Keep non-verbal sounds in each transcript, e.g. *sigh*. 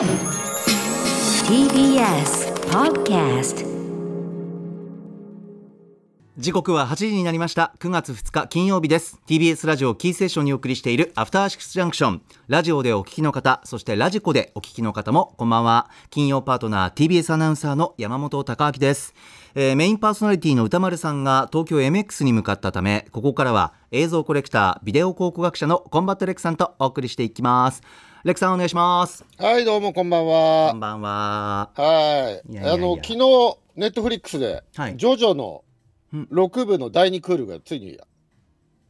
TBS Podcast 時刻は8時になりました。9月2日金曜日です。TBS ラジオキーステーションにお送りしているアフターシックスジャンクションラジオでお聞きの方そしてラジコでお聞きの方もこんばんは。金曜パートナー TBS アナウンサーの山本匠晃です、えーメインパーソナリティの宇多丸さんが東京 MX に向かったためここからは映像コレクタービデオ考古学者のコンバット REC さんとお送りしていきます。レックさんお願いします。はい、どうもこんばんこはん。ばんは。はい。あの、昨日、ネットフリックスで、はい。ジョジョのうん。6部の第2クールがついに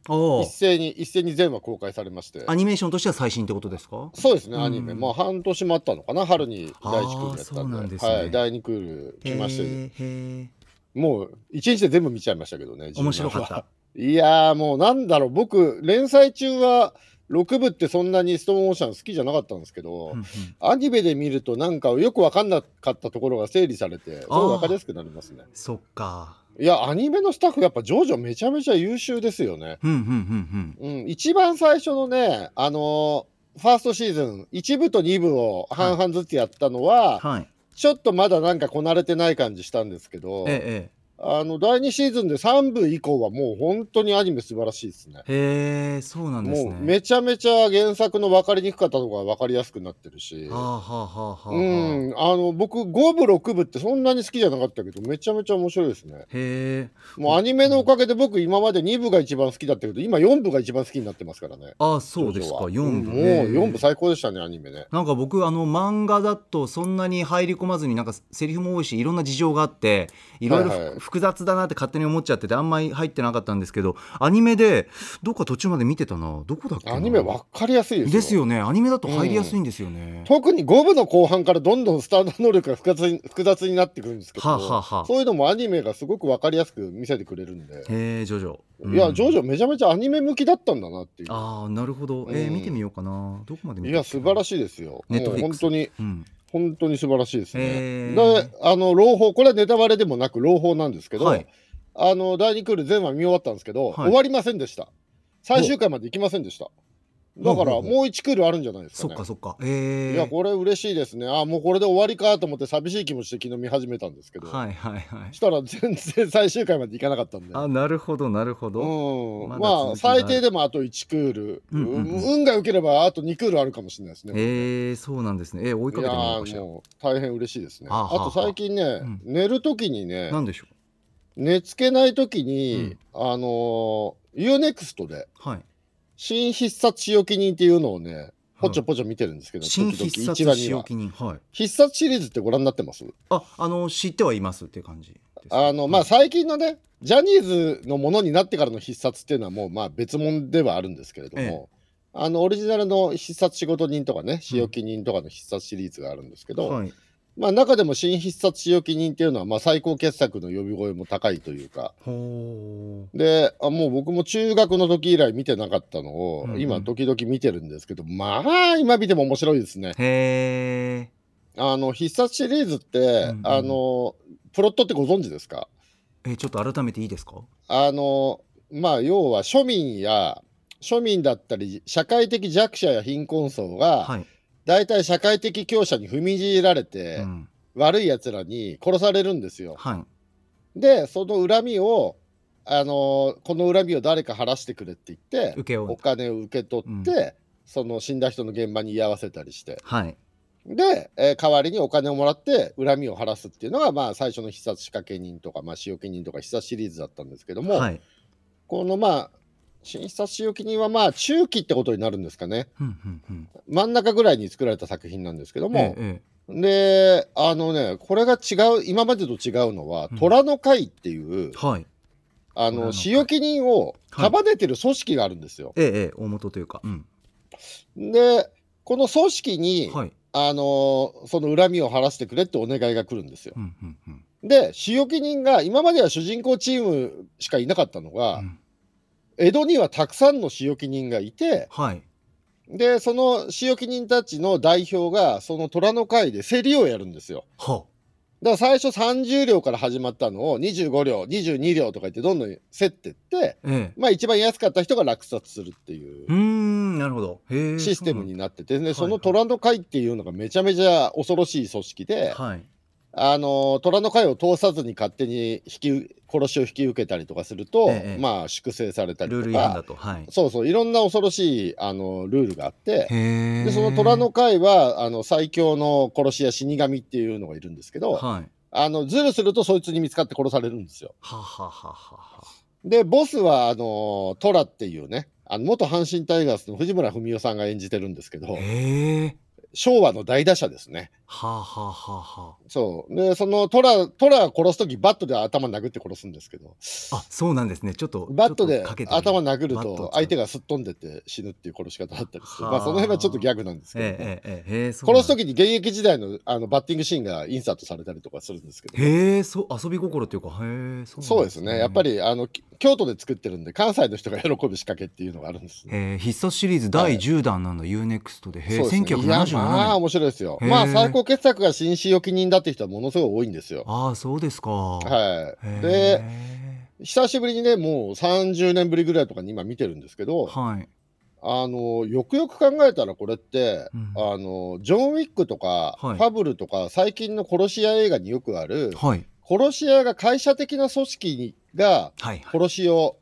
一斉に、一斉に全話公開されまして。アニメーションとしては最新ってことですか？そうですね、うん。アニメ。まあ、半年もあったのかな、春に第1クールやったんなんで。ね。はい、第2クール来まして、もう、1日で全部見ちゃいましたけどね。ー面白かった。いやー、もうなんだろう、僕、連載中は、6部ってそんなにストーンオーシャン好きじゃなかったんですけど、うんうん。アニメで見るとなんかよく分かんなかったところが整理されてすごい分かりやすくなりますね。そっか。いやアニメのスタッフやっぱジョジョめちゃめちゃ優秀ですよね。うんうんうんうん。一番最初のねあのーファーストシーズン1部と2部を半々ずつやったのは、うん。はい。ちょっとまだなんかこなれてない感じしたんですけど、ええあの第2シーズンで3部以降はもう本当にアニメ素晴らしいですねえ。へえ、そうなんですね。もうめちゃめちゃ原作の分かりにくかったところが分かりやすくなってるし、はあはあはあはあ。うん、あの僕5部6部ってそんなに好きじゃなかったけどめちゃめちゃ面白いですねへえ。もうアニメのおかげで僕今まで2部が一番好きだったけど今4部が一番好きになってますからねあ、そうですか。ジョジョ四部。はうんもうへえ4部最高でしたねアニメねなんか僕あの漫画だとそんなに入り込まずになんかセリフも多いしいろんな事情があっていろいろはいはいふ複雑だなって勝手に思っちゃっててあんまり入ってなかったんですけどアニメでどっか途中まで見てたな。どこだっけな。アニメ分かりやすいですよ。ですよね。アニメだと入りやすいんですよね、特に5部の後半からどんどんスタート能力が複雑に複雑になってくるんですけど、はあはあはあ。そういうのもアニメがすごく分かりやすく見せてくれるんで、へえジョジョ、うん。いやジョジョめちゃめちゃアニメ向きだったんだなっていう。ああなるほど。えーうん。見てみようかな。どこまで見いや素晴らしいですよ。ネットフリックス。本当に。うん本当に素晴らしいですね。であの朗報これはネタバレでもなく朗報なんですけど、はい。あの第2クール全話見終わったんですけど、はい。終わりませんでした。最終回まで行きませんでしただからもう1クールあるんじゃないですかね。そっかそっか。えー、いやこれ嬉しいですね。あもうこれで終わりかと思って寂しい気持ちで昨日見始めたんですけど、はいはいはい。そしたら全然最終回まで行かなかったんで。あなるほどなるほど、うん、まあ最低でもあと1クール、うんうんうん。運が良ければあと2クールあるかもしれないですね。えー、そうなんですね。えー、追いかけてみよう。かしら大変嬉しいですね。あと最近ね、ん。寝るときにねなんでしょ寝つけないときに、あのー、UNEXT でうはい新必殺仕置き人っていうのをねぽちょぽちょ見てるんですけど、新時々必殺仕置き人。は。い。必殺シリーズってご覧になってます？ああの知ってはいますっていう感じあのまあはい。最近のねジャニーズのものになってからの必殺っていうのはもうまあ別物ではあるんですけれども、えあのオリジナルの必殺仕事人とかね仕置き人とかの必殺シリーズがあるんですけど、はいまあ中でも新必殺仕置き人っていうのはまあ最高傑作の呼び声も高いというか。であもう僕も中学の時以来見てなかったのを、うんうん。今時々見てるんですけどまあ今見ても面白いですね。へえあの必殺シリーズって、うんうん。あのプロットってご存知ですか？えちょっと改めていいですか？あのまあ要は庶民や庶民だったり社会的弱者や貧困層が、はい、大体社会的強者に踏みにじられて、うん、悪いやつらに殺されるんですよ。はい。でその恨みをあのこの恨みを誰か晴らしてくれって言ってお金を受け取って、その死んだ人の現場に居合わせたりして。はい。で、えー代わりにお金をもらって恨みを晴らすっていうのが、まあ、最初の必殺仕掛け人とか、まあ、仕置き人とか必殺シリーズだったんですけども、はい。このまあ新必殺仕置き人はまあ中期ってことになるんですかね。うんうんうん。真ん中ぐらいに作られた作品なんですけども、ええであのねこれが違う今までと違うのは、うん。虎の会っていうえはい。あ虎の仕置き人を束ねてる組織があるんですよ。ええええ大元というか。うん。でこの組織に、はい。あのその恨みを晴らしてくれってお願いが来るんですよ。うんうんうん。で仕置き人が今までは主人公チームしかいなかったのが、うん江戸にはたくさんの仕置き人がいてはい。でその仕置き人たちの代表がその虎の会で競りをやるんですよ。はだから最初30両から始まったのを25両22両とか言ってどんどん競ってってええ。まあ一番安かった人が落札するっていううーんなるほど。へえシステムになってて、ね、そはいの虎の会っていうのがめちゃめちゃ恐ろしい組織で、はいあの虎の会を通さずに勝手に引き殺しを引き受けたりとかすると、ええまあ粛清されたりとルール違反だかと。はい。そうそう。いろんな恐ろしいあのルールがあってでその虎の会はあの最強の殺し屋死神っていうのがいるんですけど、はい。あのズルするとそいつに見つかって殺されるんですよ。ははははは。でボスはあの虎っていうねあの元阪神タイガースの藤村文雄さんが演じてるんですけど昭和の大打者ですね。はあはあはあはそう。でその虎虎を殺す時バットで頭殴って殺すんですけど。ああそうなんですね。ちょっとバットで頭殴ると相手がすっ飛んでて死ぬっていう殺し方だったりする、はあまあ、その辺はちょっとギャグなんですけど、ええええええ。殺す時に現役時代のあのバッティングシーンがインサートされたりとかするんですけど。へえそう遊び心っていうかへえそうなんそうですね。やっぱりあのき京都で作ってるんで関西の人が喜ぶ仕掛けっていうのがあるんですね。えー、必殺シリーズ第10弾なんだ、UNEXT で。へえね。いや1977まあ年面白いですよ。へえ。まあ最高傑作が新使用記人だって人はものすごい多いんですよ。ああそうですか。はい、へでえ。久しぶりにねもう30年ぶりぐらいとかに今見てるんですけどはい。あのよくよく考えたらこれって、うん。あのジョン・ウィックとか、はい。ファブルとか最近の殺し屋映画によくあるはい。殺し屋が会社的な組織が殺しを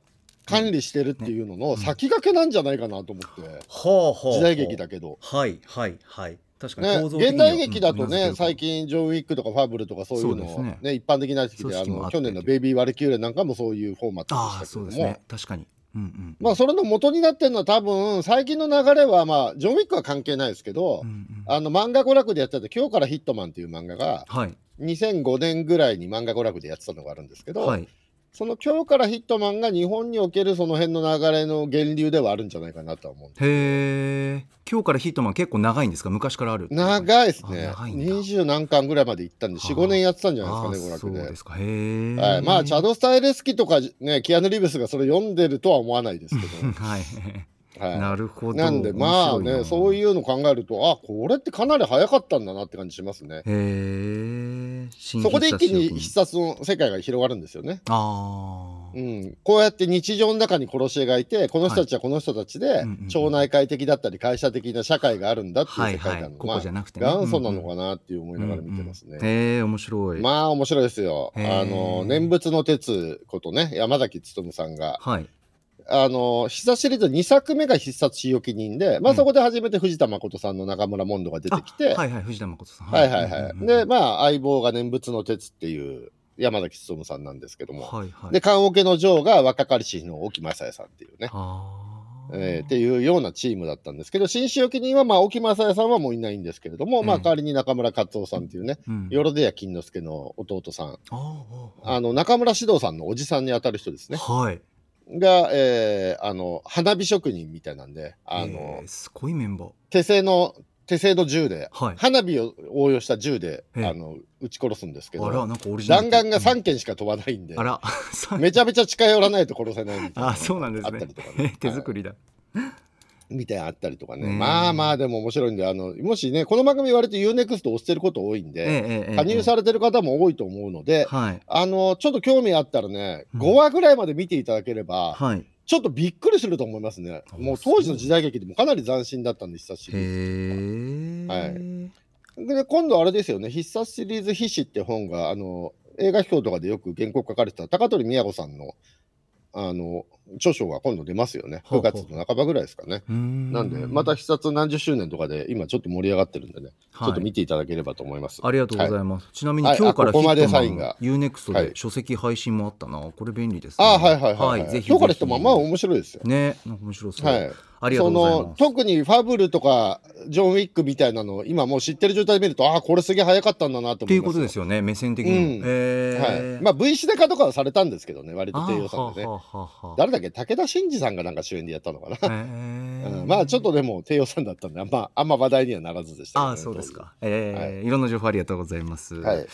管理してるっていうのの先駆けなんじゃないかなと思って、はあは時代劇だけど。はいはいはい確かにね、構造的には現代劇だとね、最近、ジョン・ウィックとかファブルとかそういうのをそうですね。一般的になってきて、あの去年のベイビー・ワルキューレなんかもそういうフォーマットでしたけども、そうですね。確かに。うんうん。まあ、それの元になってるのは、多分最近の流れは、まあ、ジョン・ウィックは関係ないですけど、うんうん。あの漫画娯楽でやってた、今日からヒットマンっていう漫画が、はい。2005年ぐらいに漫画娯楽でやってたのがあるんですけど、はいその今日からヒットマンが日本におけるその辺の流れの源流ではあるんじゃないかなとは思うんですへえ今日からヒットマン結構長いんですか？昔からある長いですね。二十何巻ぐらいまで行ったんではあ。45年やってたんじゃないですかね娯楽で。そうですか。へえはい、まあチャド・スタイルスキとかねキアヌ・リーブスがそれ読んでるとは思わないですけ *laughs* はい。ど、はい、なるほど。なんでまあねそうういうの考えるとあこれってかなり早かったんだなって感じしますね。へえ新そこで一気に必必殺の世界が広がるんですよね、ああうん、こうやって日常の中に殺し屋がいてこの人たちはこの人たちでうんうんうん。町内会的だったり会社的な社会があるんだっていうはい世界観の、はいここじゃなくてね。まあ元祖なのなかなっていう思いながら見てますね、へえ面白い。まあ面白いですよ。あの念仏の鉄ことね山崎努さんがはいあの必殺シリーズ2作目が必殺仕置き人で、まあ、うん。そこで初めて藤田誠さんの中村モンドが出てきて、はいはい藤田誠さん。はいはいはい。でまあ相棒が念仏の鉄っていう山崎努さんなんですけども、はいはい。で棺桶の城が若かりしの沖正也さんっていうね。えーっていうようなチームだったんですけど新仕置き人はまあ沖正也さんはもういないんですけれども、まあええ代わりに中村勝夫さんっていうねうん。よ出谷金之助の弟さん。あの中村獅童さんのおじさんにあたる人ですね。はいが、えーあの花火職人みたいなんであの、えーすごいメンバー。手製の手製の銃で、はい。花火を応用した銃で、ええ。あの撃ち殺すんですけあらどなんか弾丸がうん3件しか飛ばないんで、*laughs* めちゃめちゃ近寄らないと殺せないみたいなあそうなんでね。*laughs* 手作りだみたいなのあったりとかね、ねえまあまあでも面白いんであのもしねこの番組割と UNEXT 押してること多いんで、ええええ加入されてる方も多いと思うので、はい。あのちょっと興味あったらね、うん。5話ぐらいまで見ていただければ、はい。ちょっとびっくりすると思いますね。あもう当時の時代劇でもかなり斬新だったんで、久しぶりはい。で今度あれですよね、必殺シリーズ必死って本が、あの、映画批評とかでよく原稿書かれてた高取宮子さんの、あの、著書が今度出ますよね。9ほうほう月の半ばぐらいですかね。ななんで、また必殺何十周年とかで、今ちょっと盛り上がってるんでね、ちょっと見ていただければと思います。ありがとうございます。ちなみにはい今日からヒットマン UNEXT はいで書籍配信もあったな。これ便利ですね。あはいはいはい、はい。ぜひ今日から人もぜひまあ面白いですよ。ね、面白そう。はい。ありがとうございます。特にファブルとかジョン・ウィックみたいなのを今もう知ってる状態で見るとああこれすげえ早かったんだなとってい思いうことですよね、目線的にも。うんえーはい、まあ V シネ化とかはされたんですけどね割とあ低予算でね誰だっけ？武田真治さんがなんか主演でやったのかな、えー。*laughs* うん。まあちょっとでも低予算だったんでまあんま話題にはならずでしたね、ああそうですか、えーい、ろんな情報ありがとうございます、はい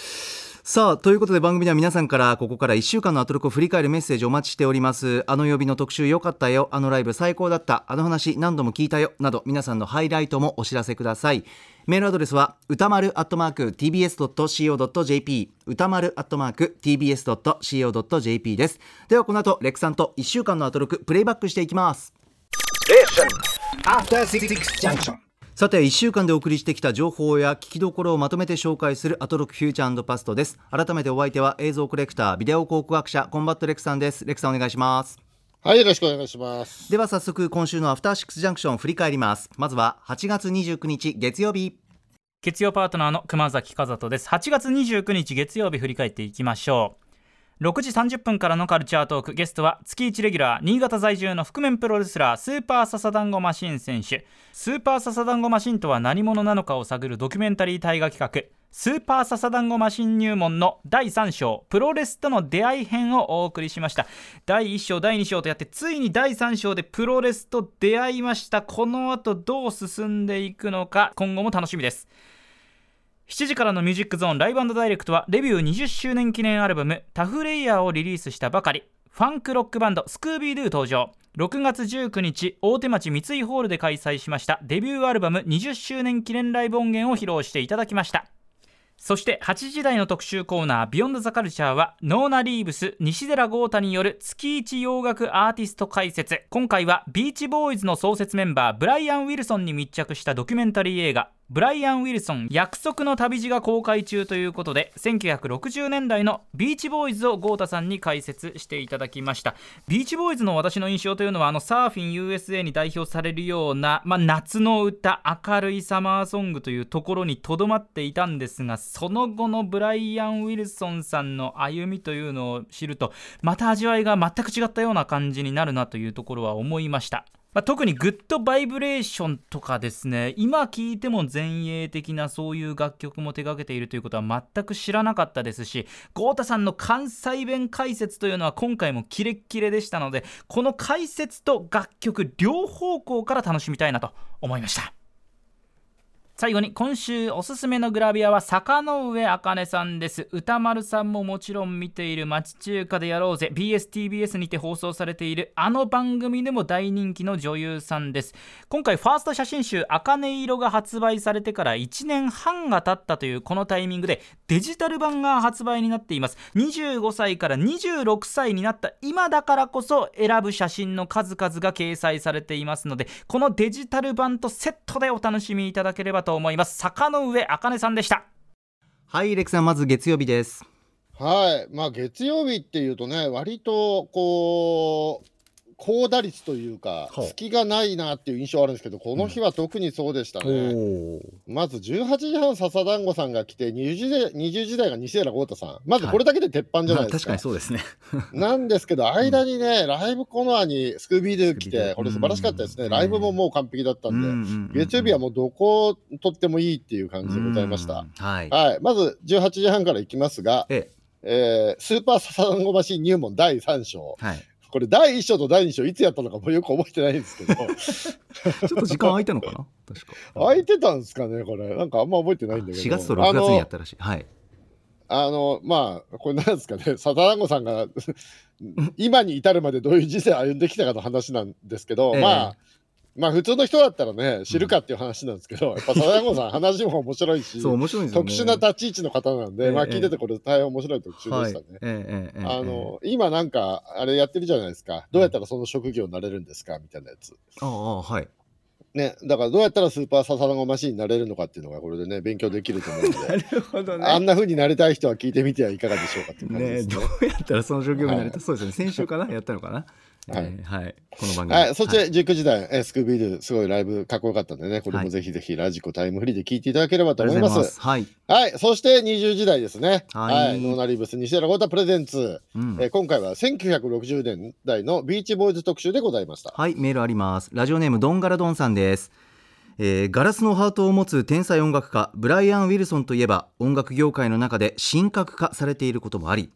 さあということで番組では皆さんからここから1週間のアトロクを振り返るメッセージをお待ちしております。あの曜日の特集良かったよ。あのライブ最高だった。あの話何度も聞いたよ。など皆さんのハイライトもお知らせください。メールアドレスは歌丸アットマーク tbs.co.jp 歌丸アットマーク tbs.co.jp です。ではこの後 RECさんと1週間のアトロクプレイバックしていきます。After Six Junction. さて1週間でお送りしてきた情報や聞きどころをまとめて紹介するアトロクフューチャーパストです。改めてお相手は映像コレクタービデオ考古学者コンバット RECさんです。 RECさんお願いします。はい、よろしくお願いします。では早速今週のアフターシックスジャンクションを振り返ります。まずは8月29日月曜日。月曜パートナーの熊崎和人です。8月29日月曜日振り返っていきましょう6時30分からのカルチャートークゲストは月1レギュラー新潟在住の覆面プロレスラースーパーササダンゴマシン選手。スーパーササダンゴマシンとは何者なのかを探るドキュメンタリー大河企画スーパーササダンゴマシン入門の第3章プロレスとの出会い編をお送りしました。第1章第2章とやってついに第3章でプロレスと出会いました。この後どう進んでいくのか今後も楽しみです。7時からのミュージックゾーンライブダイレクトはデビュー20周年記念アルバム「タフレイヤー」をリリースしたばかり。ファンクロックバンドスクービードゥ登場。6月19日大手町三井ホールで開催しましたデビューアルバム20周年記念ライブ音源を披露していただきました。そして8時台の特集コーナー「ビヨンドザカルチャーはノーナ・リーブス西寺郷太による月一洋楽アーティスト解説。今回はビーチボーイズの創設メンバーブライアン・ウィルソンに密着したドキュメンタリー映画ブライアン・ウィルソン約束の旅路が公開中ということで1960年代のビーチボーイズを豪太さんに解説していただきました。ビーチボーイズの私の印象というのはあのサーフィン USA に代表されるような、まあ、夏の歌明るいサマーソングというところにとどまっていたんですがその後のブライアン・ウィルソンさんの歩みというのを知るとまた味わいが全く違ったような感じになるなというところは思いました。まあ、特にグッドバイブレーションとかですね今聴いても前衛的なそういう楽曲も手掛けているということは全く知らなかったですし豪太さんの関西弁解説というのは今回もキレッキレでしたのでこの解説と楽曲両方向から楽しみたいなと思いました。最後に今週おすすめのグラビアは坂上茜さんです。歌丸さんももちろん見ている町中華でやろうぜ。BSTBS にて放送されているあの番組でも大人気の女優さんです。今回ファースト写真集「茜色」が発売されてから1年半が経ったというこのタイミングでデジタル版が発売になっています。25歳から26歳になった今だからこそ選ぶ写真の数々が掲載されていますのでこのデジタル版とセットでお楽しみいただければと思います。坂上茜さんでした。はいレックさんまず月曜日です。はい、まあ月曜日っていうとね、割とこう、高打率というか、隙がないなっていう印象あるんですけど、この日は特にそうでしたね。おまず18時半、笹団子さんが来て20時台、20時台が西浦豪太さん、まずこれだけで鉄板じゃないですか。確かにそうですね。*laughs* *laughs* なんですけど、間にね、ライブコーナーにスクービードゥ来て、これ素晴らしかったですね。うん。ライブももう完璧だったんで、月曜日はもうどこを撮ってもいいっていう感じでございました。はい。はい、まず18時半からいきますが、ええ。ースーパーササダンゴマシン入門第3章。はいこれ第1章と第2章いつやったのかもよく覚えてないんですけど、*laughs* ちょっと時間空いたのかな？確か。空いてたんですかね、これ。なんかあんま覚えてないんだけど。4月と6月にやったらしい。はい。あの、まあ、これなんですかね、*laughs* ササダンゴさんが *laughs* 今に至るまでどういう人生を歩んできたかの話なんですけど、ええ。まあ、まあ普通の人だったらね、知るかっていう話なんですけど、やっぱササダンゴさん *laughs* 話も面白いし、そう面白いね。特殊な立ち位置の方なんで、ええまあ聞いててこれ大変面白い特集ではい。したね。あの今なんかあれやってるじゃないですか。どうやったらその職業になれるんですか？みたいなやつ。ああはい。ねだからどうやったらスーパーササダンゴマシンになれるのかっていうのがこれでね勉強できると思うんで。*laughs* るほどあんな風になりたい人は聞いてみてはいかがでしょうかっていう感じですねねどうやったらその状況になれた、はいそうですね。先週かな？やったのかな？はいえーはいこの番組はい、そして19時台、えースクービードゥすごいライブかっこよかったんでね、これはいもぜひぜひラジコタイムフリーで聞いていただければと思いま。すすはい、はい、そして20時台ですね。ははいい、ノーナリーブス西寺郷太プレゼンツ、うんえー今回は1960年代のビーチボーイズ特集でございました。はい、メールあります。ラジオネームドンガラドンさんです。えーガラスのハートを持つ天才音楽家ブライアン・ウィルソンといえば音楽業界の中で神格化されていることもあり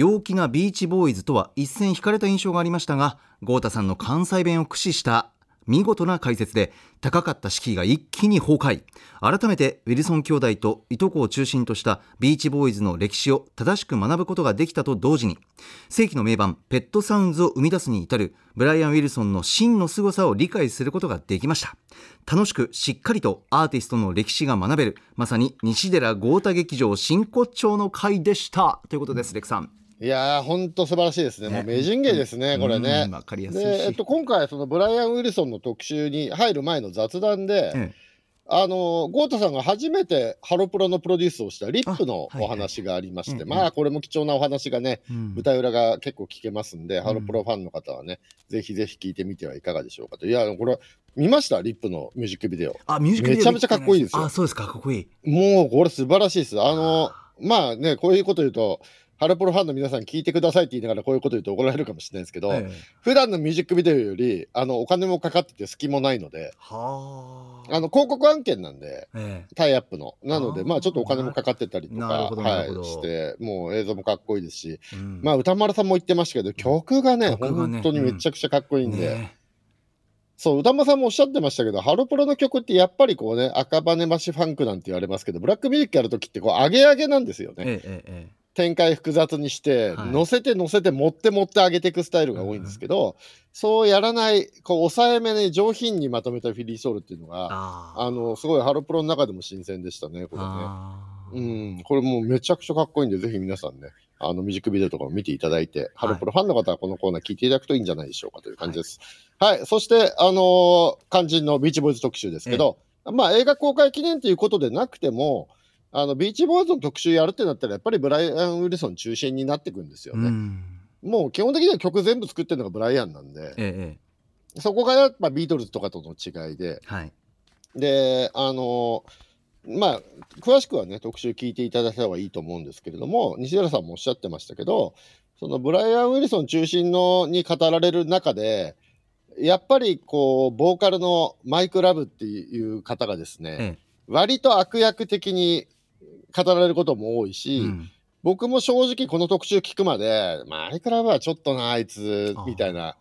陽気なビーチボーイズとは一線引かれた印象がありましたが豪太さんの関西弁を駆使した見事な解説で高かった敷居が一気に崩壊。改めてウィルソン兄弟といとこを中心としたビーチボーイズの歴史を正しく学ぶことができたと同時に世紀の名盤ペットサウンズを生み出すに至るブライアン・ウィルソンの真の凄さを理解することができました。楽しくしっかりとアーティストの歴史が学べるまさに西寺豪太劇場真骨頂の回でした。ということですレクさん。いやー、本当素晴らしいですね。ねもう名人芸ですね、これうねん。わかりやすいえっと、今回、そのブライアン・ウィルソンの特集に入る前の雑談で、えあの豪太さんが初めてハロプロのプロデュースをしたリップのお話がありまして、うんうんまあこれも貴重なお話がね、えうん舞台裏が結構聞けますんで、んハロプロファンの方はね、ぜひぜひ聞いてみてはいかがでしょうかと。いや、これ、見ましたリップのミュージックビデオ。あ、ミュージックビデオめちゃめちゃかっこいいですよあ、そうですか、かっこいい。もうこれ素晴らしいです。あの、まあね、こういうこと言うと、ハロプロファンの皆さん聞いてくださいって言いながらこういうこと言うと怒られるかもしれないですけど、ええ。普段のミュージックビデオよりあのお金もかかってて隙もないので、はあ。あの広告案件なんで、ええ。タイアップの。なので、まあちょっとお金もかかってたりとか、はい、して、もう映像もかっこいいですし、うん。まあ歌丸さんも言ってましたけど、曲がね、ね本当にめちゃくちゃかっこいいんで、ねそう、歌丸さんもおっしゃってましたけど、ハロプロの曲ってやっぱりこうね、赤羽マシファンクなんて言われますけど、ブラックミュージックやるときってこう、上げ上げなんですよね。ええええ展開複雑にして、はい。乗せて乗せて持って持って上げていくスタイルが多いんですけど、そうやらないこう抑えめに上品にまとめたフィリーソウルっていうのがあのすごいハロプロの中でも新鮮でしたねこれね。うん、これもうめちゃくちゃかっこいいんでぜひ皆さんねあのミュージックビデオとかも見ていただいて、ハロプロファンの方はこのコーナー聞いていただくといいんじゃないでしょうかという感じです。はい、そしてあのー肝心のビーチボーイズ特集ですけど、まあ映画公開記念ということでなくてもあのビーチボーイズの特集やるってなったらやっぱりブライアン・ウィルソン中心になってくんですよね。うん。もう基本的には曲全部作ってるのがブライアンなんで、ええそこがやっぱビートルズとかとの違いで、はい。で、あのまあ、詳しくはね、特集聞いていただければいいと思うんですけれども、西寺さんもおっしゃってましたけど、そのブライアン・ウィルソン中心のに語られる中で、やっぱりこう、ボーカルのマイク・ラブっていう方がですね、え。割と悪役的に語られることも多いえし、うん。僕も正直この特集聞くまで、マイクラブはちょっとな、あいつみたいな、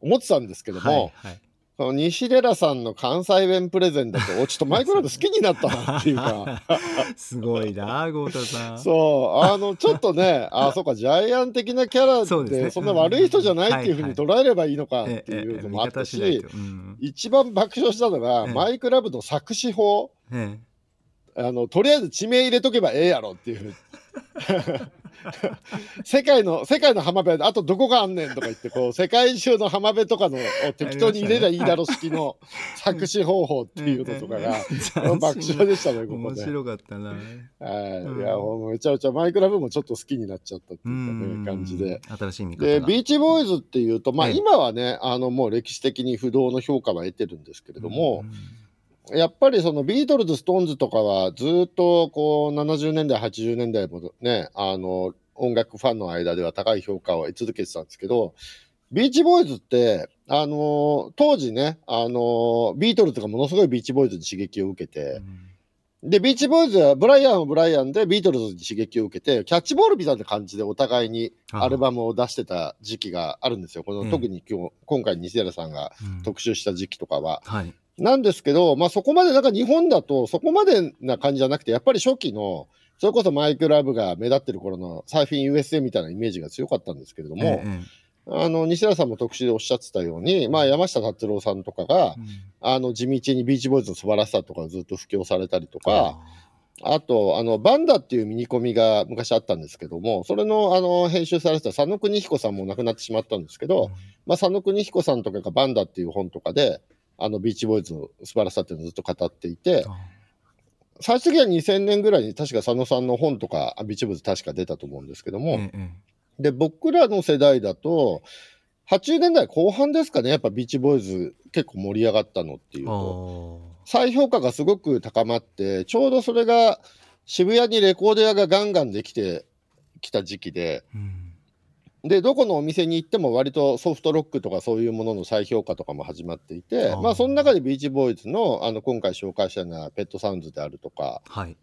思ってたんですけども、はいはい。この西寺さんの関西弁プレゼンだと、おちょっとマイクラブ好きになったなっていうか、*laughs* すごいな豪太さん。そう、あの、ちょっとね、*laughs* あ、そうか、ジャイアン的なキャラそうですね。で、そんな悪い人じゃないっていうふうに捉えればいいのかっええていうのもあったし一番爆笑したのが、ええ。マイクラブの作詞法、えあの、とりあえず地名入れとけばええやろっていう。*laughs* 世界の世界の浜辺あとどこがあんねんとか言ってこう世界中の浜辺とかのを適当に入れりゃいいだろ式の作詞方法っていうのとかがえ爆笑でしたね *laughs* ここね。面白かったな。はい、うん。いやもうめちゃめちゃマイクラブもちょっと好きになっちゃったっていうか感じで。新しい見でビーチボーイズっていうと、まあ、ええ。今はねあのもう歴史的に不動の評価は得てるんですけれども、うんやっぱりそのビートルズ、ストーンズとかはずっとこう70年代、80年代もね、あの音楽ファンの間では高い評価を得続けてたんですけど、ビーチボーイズって、あの当時ね、あのビートルズがものすごいビーチボーイズに刺激を受けて、で、ビーチボーイズはブライアンはブライアンでビートルズに刺激を受けて、キャッチボールみたいな感じでお互いにアルバムを出してた時期があるんですよ。このええ特に今日、今回西寺さんがうん。特集した時期とかは。はいなんですけど、まあ、そこまでなんか日本だとそこまでな感じじゃなくてやっぱり初期のそれこそマイク・ラブが目立ってる頃のサーフィン USA みたいなイメージが強かったんですけれども、ええあの西田さんも特集でおっしゃってたように、まあ、山下達郎さんとかが、あの地道にビーチボーイズの素晴らしさとかをずっと布教されたりとか、あとあのバンダっていうミニコミが昔あったんですけどもそれのあの編集されてた佐野邦彦さんも亡くなってしまったんですけど、まあ、佐野邦彦さんとかがバンダっていう本とかであのビーチボーイズの素晴らしさっていうのをずっと語っていて最終的には2000年ぐらいに確か佐野さんの本とかあビーチボーイズ確か出たと思うんですけども、ええで僕らの世代だと80年代後半ですかねやっぱビーチボーイズ結構盛り上がったのっていうと。再評価がすごく高まってちょうどそれが渋谷にレコード屋がガンガンできてきた時期でうんでどこのお店に行っても割とソフトロックとかそういうものの再評価とかも始まっていてまあその中でビーチボーイズのあの今回紹介したようなペットサウンズであるとかはい。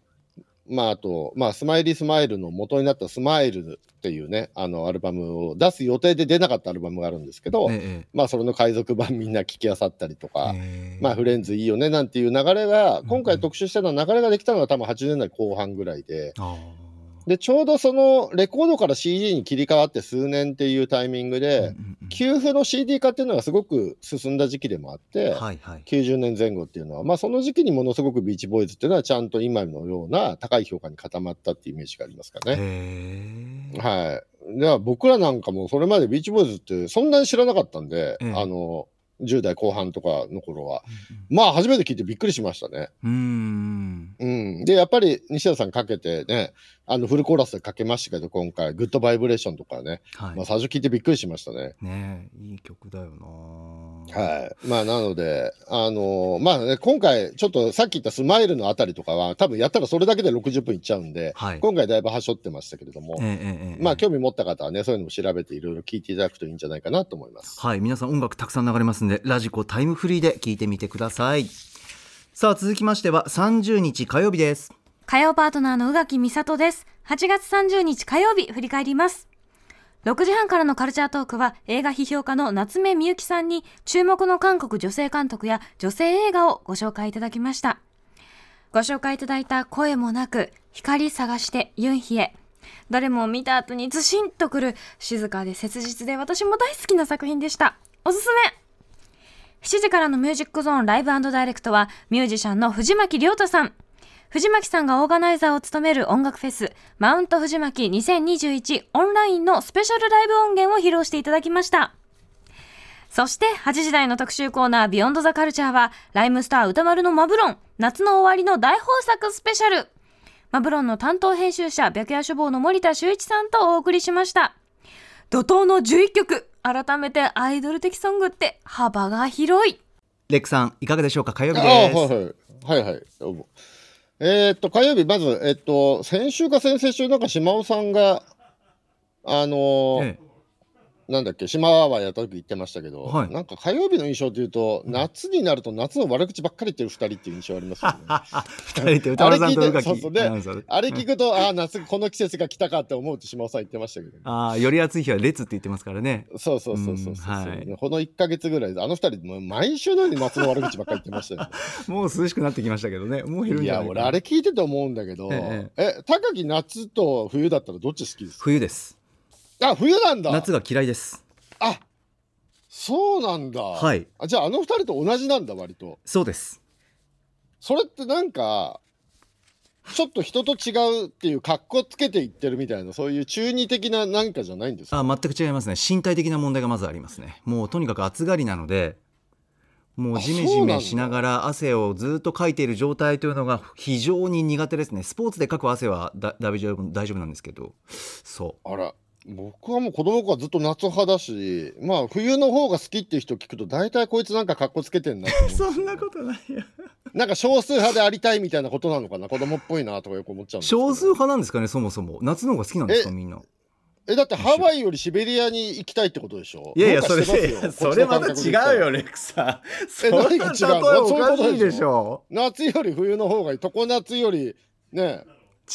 まああと、まあ、スマイリースマイルの元になったスマイルっていうねあのアルバムを出す予定で出なかったアルバムがあるんですけど、えまあそれの海賊版みんな聞きあさったりとか、えまあフレンズいいよねなんていう流れが今回特集したのは流れができたのは多分80年代後半ぐらいであでちょうどそのレコードから CD に切り替わって数年っていうタイミングーで、うんうんうん。給付の CD 化っていうのがすごく進んだ時期でもあって、はいはい。90年前後っていうのは、まあ、その時期にものすごくビーチボーイズっていうのはちゃんと今のような高い評価に固まったっていうイメージがありますかね。はい、いや僕らなんかもそれまでビーチボーイズってそんなに知らなかったんで、ええ。あの10代後半とかの頃は、まあ初めて聞いてびっくりしましたね。うーん。うん、でやっぱり西田さんかけてねあのフルコーラスでかけましたけど今回「グッドバイブレーション」とかね、はい。まあ、最初聞いてびっくりしましたね。ねえいい曲だよな。はい。まあ、なので、あのまあね、今回、ちょっとさっき言ったスマイルのあたりとかは、多分やったらそれだけで60分いっちゃうんで、はい。今回だいぶはしょってましたけれども、ええまあ、興味持った方はね、そういうのも調べていろいろ聞いていただくといいんじゃないかなと思います。はい。皆さん音楽たくさん流れますんでラジコタイムフリーで聞いてみてくださいさあ続きましては30日火曜日です火曜パートナーの宇垣美里です。8月30日火曜日振り返ります。6時半からのカルチャートークは映画批評家の夏目みゆきさんに注目の韓国女性監督や女性映画をご紹介いただきました。ご紹介いただいた声もなく光探してユンヒへ。どれも見た後にズシンとくる静かで切実で私も大好きな作品でした。おすすめ7時からのミュージックゾーンライブダイレクトはミュージシャンの藤巻亮太さん。藤巻さんがオーガナイザーを務める音楽フェス、マウント藤巻2021オンラインのスペシャルライブ音源を披露していただきました。そして8時台の特集コーナービヨンドザカルチャーは、ライムスター歌丸のマブロン、夏の終わりの大豊作スペシャル。マブロンの担当編集者、白夜書房の森田修一さんとお送りしました。怒涛の11曲、改めてアイドル的ソングって幅が広い。レックさんいかがでしょうか？火曜日ああ、ですはいはい。はいはい。どうもえーっと、火曜日、まず、えっと、先週か先々週、なんか島尾さんが、あのーええなんだっけ、島アワーやった時言ってましたけど、はい。なんか火曜日の印象というと、夏になると夏の悪口ばっかり言ってる二人っていう印象ありますよね。*laughs* 二人で歌丸さんと宇あれ聞いて垣そうそう。でアナウンサーあれ聞くと、ああ、夏、この季節が来たかって思うって島尾さん言ってましたけど、ああより暑い日は列って言ってますからね。そうそうそうそうそう、う。んはい。この1か月ぐらいで、あの二人、もう毎週のように夏の悪口ばっかり言ってましたよね。*laughs* もう涼しくなってきましたけどね。もう減るんいや、じゃないか。な俺、あれ聞いてて思うんだけど、え。え高木夏と冬だったらどっち好きですか？冬ですあ、冬なんだ。夏が嫌いです。あそうなんだ。はい。あじゃあ、あの二人と同じなんだ、割と。そうです。それってなんか、ちょっと人と違うっていう格好つけていってるみたいな、そういう中二的な何かじゃないんですか？あ全く違いますね。身体的な問題がまずありますね。もうとにかく暑がりなのでもうジメジメしながら汗をずっとかいている状態というのが非常に苦手ですね。スポーツでかく汗はだ大丈夫大丈夫なんですけど。そう。あら、僕はもう子供からずっと夏派だし、まあ冬の方が好きっていう人聞くと、大体こいつなんか格好つけてんな *laughs* そんなことないよ。なんか少数派でありたいみたいなことなのかな、子供っぽいなとかよく思っちゃうんですけど。少数派なんですかねそもそも。夏の方が好きなんですかえみんな。え、だってハワイよりシベリアに行きたいってことでしょ？いやいやそれそれまた違うよレクさんそえんな何が違うの？おかしいでしょ。夏より冬の方がいい。常夏よりね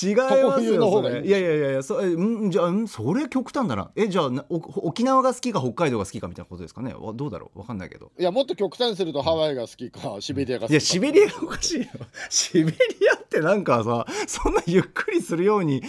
違いますよそれ。いやいやいやいやそえんじゃあんそれ極端だな。えじゃあ沖縄が好きか北海道が好きかみたいなことですかね？わどうだろう？わかんないけど。いやもっと極端にするとハワイが好きかシベリアが好きか。いやシベリアがおかしいよ。*laughs* シベリアってなんかさそんなゆっくりするように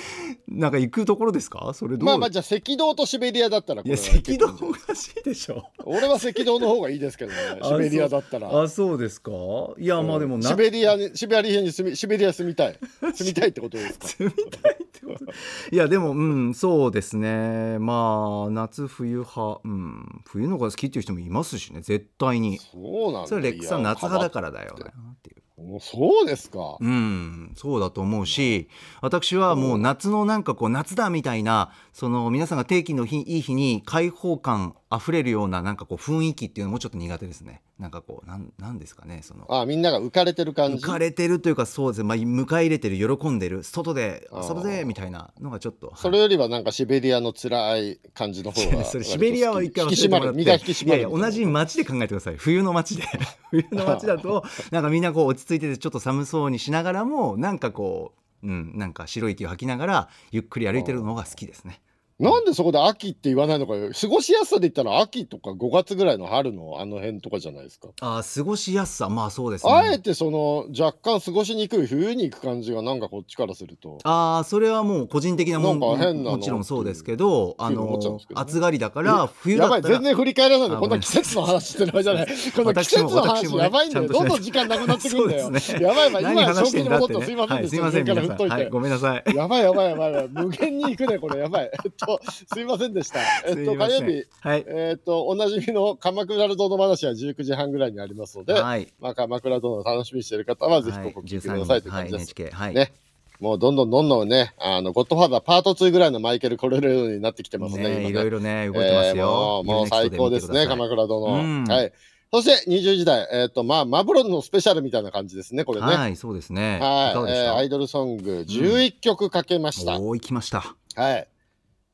なんか行くところですか？それどう？まあまあじゃあ赤道とシベリアだったらこいや赤道おかしいでしょ。俺は赤道の方がいいですけどねあシベリアだったら。あそうですか？いやまあでもなシベリアにシベリアに住みシベリア住みたい。住みたいってことですか？住みたいってこといやでもうんそうですね。まあ夏冬派うん。冬の方が好きっていう人もいますしね絶対に。そうなんだ。それレックさん夏派だからだよなっていうもうそうですか。うんそうだと思うし私はもう夏のなんかこう夏だみたいなその皆さんが定期の日いい日に開放感あふれるようななんかこう雰囲気っていうのもちょっと苦手ですね。なんかこうなんなんですかねその。あみんなが浮かれてる感じ？浮かれてるというかそうです。ね、まあ、迎え入れてる喜んでる。外で遊ぶぜみたいなのがちょっとそれよりはなんかシベリアの辛い感じの方が *laughs* それシベリアは一回引き締まる身が引き締まる。いやいや同じ街で考えてください。冬の街で。*laughs* 冬の街だと *laughs* なんかみんなこう落ち着いててちょっと寒そうにしながらもなんかこううんなんか白い息を吐きながらゆっくり歩いてるのが好きですねなんでそこで秋って言わないのかよ。過ごしやすさで言ったら秋とか5月ぐらいの春のあの辺とかじゃないですか、あー過ごしやすさ。まあそうですね。あえてその若干過ごしにくい冬に行く感じがなんかこっちからすると。ああそれはもう個人的なもん。なんか変なのもちろんそうですけどあのね。暑がりだから冬だやばいったら全然振り返らないであこんな季節の話してる場合じゃない。*laughs* この季節の話やばいんだよ。どんどん時間なくなってくるんだよ、*laughs* ね。やばいやばい。何今正気に戻ってす。いませんすいません上から皆さん振っといて、はいごめんなさい。やばいやばいやばい。やばい無限に行くねこれやばい *laughs* とと、すいませんでした。えっと、火曜日、はいえっと、おなじみの鎌倉殿話は19時半ぐらいにありますので、はいまあ、鎌倉殿を楽しみにしている方は、ぜひここ聞いてくださいというはい感じです。NHK はいねもうどんどんどんどんね、あの、ゴッドファーザーパート2ぐらいのマイケル・コレレオになってきてますね、今ね。ねいろいろね動いてますえーよもうもう最高ですね、鎌倉殿。うんはい。そして20時代、えっ、と、まあ、マブロンのスペシャルみたいな感じですね、これね。はい。はいそうですねいかがでしえーアイたドルソング11曲かけました。おー行きましたはい。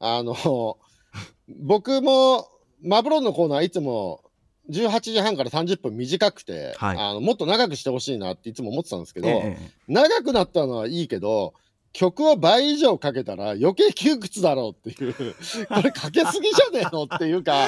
あの、僕も、マブロンのコーナーいつも18時半から30分短くて、はい。あのもっと長くしてほしいなっていつも思ってたんですけど、ええええ。長くなったのはいいけど、曲を倍以上かけたら余計窮屈だろうっていう、これかけすぎじゃねえのっていうか、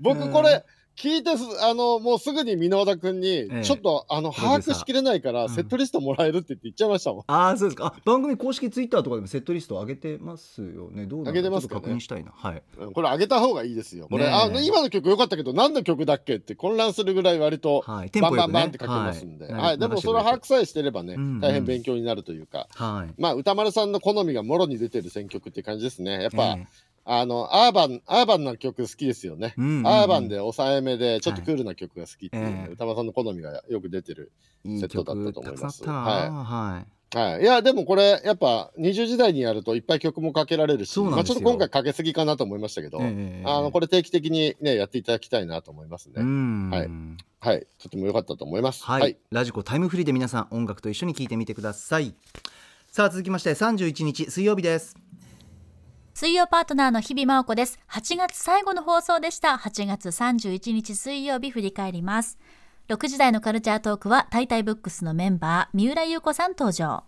僕これ、聞いてす、あの、もうすぐに箕輪田君にええ、ちょっと、あの、把握しきれないから、うん。セットリストもらえるって言って言っちゃいましたもん。ああそうですか。あ番組公式ツイッターとかでもセットリスト上げてますよね。どうなの上げてますかね確認したいな。はい。うんこれ上げた方がいいですよ。これ、ねえ。あの、今の曲良かったけど、何の曲だっけって混乱するぐらい割と、はい。テンバンバンバンって書きますんで。ははい。い。でも、それを把握さえしてればねうんうん、大変勉強になるというか。はい。まあ、歌丸さんの好みがもろに出てる選曲って感じですね。やっぱ、えあの、アーバン、アーバンな曲好きですよね。えうんうんうん。アーバンで抑えめで、ちょっとクールな曲が好きっていうね、ええ。歌丸さんの好みがよく出てる。いいセットだったと思います。曲たくさんあった。なはい。はい。いや、でもこれ、やっぱ、20時代にやるといっぱい曲もかけられるし、まあ、ちょっと今回かけすぎかなと思いましたけど、ええあの、これ定期的にね、やっていただきたいなと思いますね。うん。はい。はい。とても良かったと思います。はい、ラジコタイムフリーで皆さん音楽と一緒に聴いてみてください。さあ続きまして31日水曜日です水曜パートナーの日々真央子です。8月最後の放送でした。8月31日水曜日振り返ります。6時台のカルチャートークは、タイタイブックスのメンバー、三浦優子さん登場。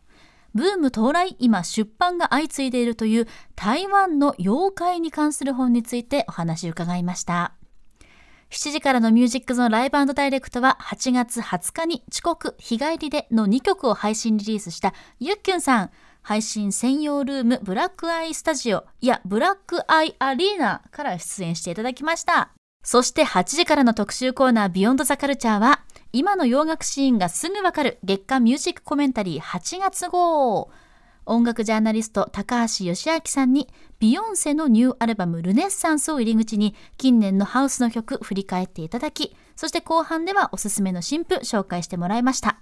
ブーム到来、今出版が相次いでいるという台湾の妖怪に関する本についてお話を伺いました。7時からのミュージックゾーンライブダイレクトは8月20日に遅刻、日帰りでの2曲を配信リリースしたゆっきゅんさん。配信専用ルームブラックアイスタジオ、いや、ブラックアイアリーナから出演していただきました。そして8時からの特集コーナービヨンドザカルチャーは、今の洋楽シーンがすぐわかる月間ミュージックコメンタリー8月号。音楽ジャーナリスト高橋義明さんにビヨンセのニューアルバムルネッサンスを入り口に近年のハウスの曲振り返っていただき、そして後半ではおすすめの新譜紹介してもらいました。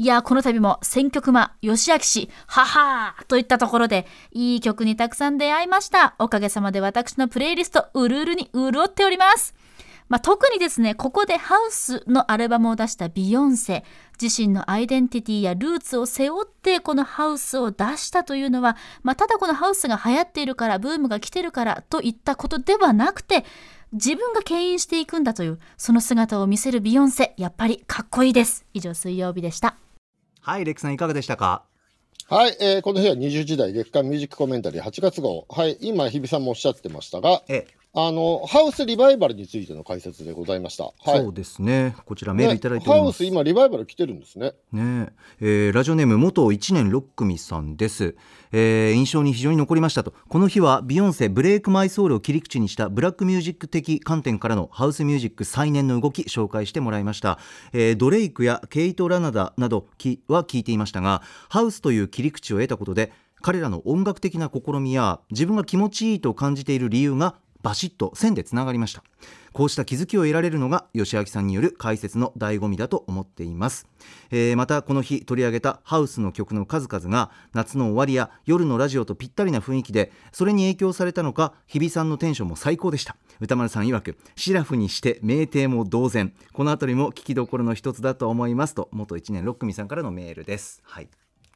いや、この度も選曲魔、吉明氏、ははーといったところで、いい曲にたくさん出会いました。おかげさまで私のプレイリスト、うるうるに潤っております。まあ、特にですね、ここでハウスのアルバムを出したビヨンセ、自身のアイデンティティやルーツを背負ってこのハウスを出したというのは、まあ、ただこのハウスが流行っているから、ブームが来てるからといったことではなくて、自分が牽引していくんだという、その姿を見せるビヨンセ、やっぱりかっこいいです。以上、水曜日でした。はいレックさんいかがでしたか？はい、えーこの日は20時代月間ミュージックコメンタリー8月号。はい、今、日比さんもおっしゃってましたが、えあの、ハウスリバイバルについての解説でございました。はい。そうですねこちらメールいただいてねハウス今リバイバル来てるんですね。ねえーラジオネーム元一年六組さんです、えー印象に非常に残りましたとこの日はビヨンセブレイクマイソウルを切り口にしたブラックミュージック的観点からのハウスミュージック再燃の動き紹介してもらいました、えードレイクやケイト・ラナダなどきは聞いていましたがハウスという切り口を得たことで彼らの音楽的な試みや自分が気持ちいいと感じている理由がバシッと線でつながりました。こうした気づきを得られるのが吉明さんによる解説の醍醐味だと思っています、えーまたこの日取り上げたハウスの曲の数々が夏の終わりや夜のラジオとぴったりな雰囲気でそれに影響されたのか日比さんのテンションも最高でした。歌丸さん曰くシラフにして酩酊も同然。このあたりも聞きどころの一つだと思いますと元1年6組さんからのメールです。はい。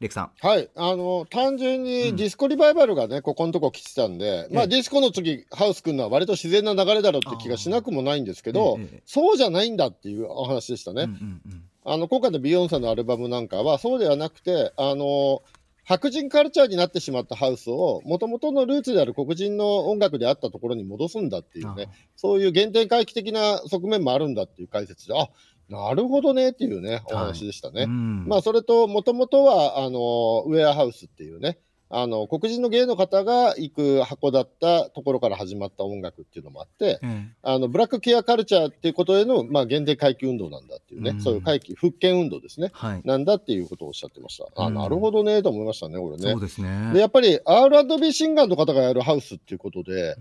レクさん。はい、あの単純にディスコリバイバルがね、ここのとこ来てたんで、まあ、ええディスコの次、ハウス来るのは割と自然な流れだろうって気がしなくもないんですけど、そうじゃないんだっていうお話でしたね。うんうんうん。あの今回のビヨンセのアルバムなんかは、そうではなくて、あの白人カルチャーになってしまったハウスを、もともとのルーツである黒人の音楽であったところに戻すんだっていうね、そういう原点回帰的な側面もあるんだっていう解説で、あなるほどねっていうね、お話でしたね。うんまあ、それと、もともとは、あの、ウェアハウスっていうね、あの黒人の芸の方が行く箱だったところから始まった音楽っていうのもあって、えあのブラックケアカルチャーっていうことへの、まあ、限定回帰運動なんだっていうね、うんそういう回帰復権運動ですね。はいなんだっていうことをおっしゃってました。あ、うんなるほどねと思いましたね、これねそう。ですねで、やっぱり R&B シンガーの方がやるハウスっていうことで、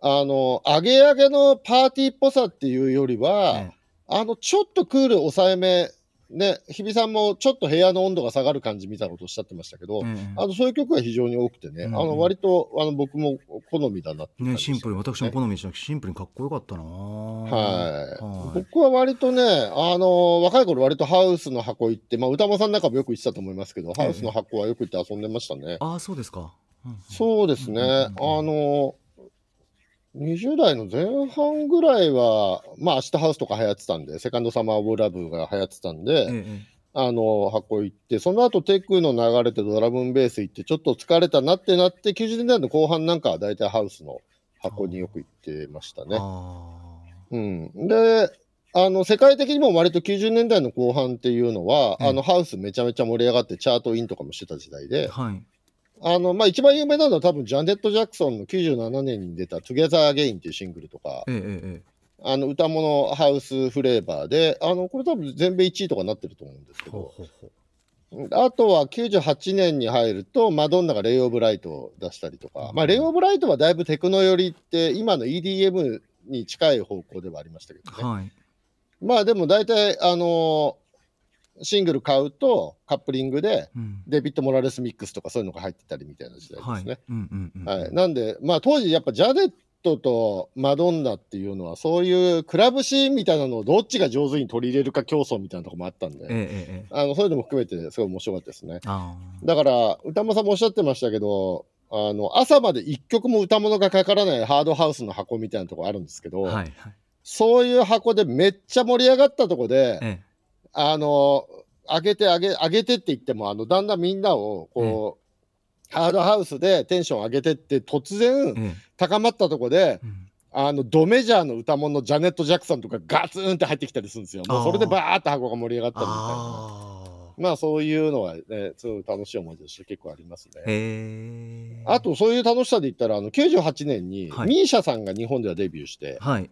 あの、アゲアゲのパーティーっぽさっていうよりは、えあの、ちょっとクール抑えめ、ね、日比さんもちょっと部屋の温度が下がる感じみたいなことをおっしゃってましたけど、ええあのそういう曲が非常に多くてね、うんあの割とあの僕も好みだなってね感じでしたシンプルに私も好みでしたシンプルにかっこよかったなはい、はい僕は割とね、あの若い頃割とハウスの箱行って、まあ、歌間さんなんかもよく行ってたと思いますけど、ハウスの箱はよく行って遊んでましたね。ああそうですか、うんそうですね、うんうんうんあの20代の前半ぐらいは、まあ、明日ハウスとか流行ってたんで、セカンドサマーオブラブが流行ってたんで、ええあの箱行って、その後テクの流れてドラムンベース行って、ちょっと疲れたなってなって、90年代の後半なんかは大体ハウスの箱によく行ってましたね。あうん、であの世界的にも割と90年代の後半っていうのは、うん。あのハウスめちゃめちゃ盛り上がってチャートインとかもしてた時代あで、はいあのまあ、一番有名なのは多分ジャネット・ジャクソンの97年に出た「Together Again」っていうシングルとかええええ。あの歌物ハウスフレーバーであのこれ多分全米1位とかなってると思うんですけど。あとは98年に入るとマドンナがレイ・オブ・ライトを出したりとか、まあ、レイ・オブ・ライトはだいぶテクノ寄りって今の EDM に近い方向ではありましたけどね。はい。まあでも大体、あのーシングル買うとカップリングでうん。デビッド・モラレスミックスとかそういうのが入ってたりみたいな時代はい。ですね。はい。なんで、まあ、当時やっぱジャネットとマドンナっていうのはそういうクラブシーンみたいなのをどっちが上手に取り入れるか競争みたいなとこもあったんで、ええええええ。あのそういうのも含めてすごい面白かったですね。あだから歌間さんもおっしゃってましたけどあの朝まで一曲も歌物がかからないハードハウスの箱みたいなとこあるんですけど、あはいはい。そういう箱でめっちゃ盛り上がったとこで、えあの上げて上げ上げてって言ってもあのだんだんみんなをこう、ハードハウスでテンション上げてって突え然え高まったとこでえうん。あのドメジャーの歌物のジャネット・ジャクソンとかガツンって入ってきたりするんですよ。もうそれでバーッと箱が盛り上がったりみたいな。あまあそういうのはね、すごい楽しい思い出として結構ありますね。あとそういう楽しさで言ったらあの98年にはい。ミーシャさんが日本ではデビューして、はい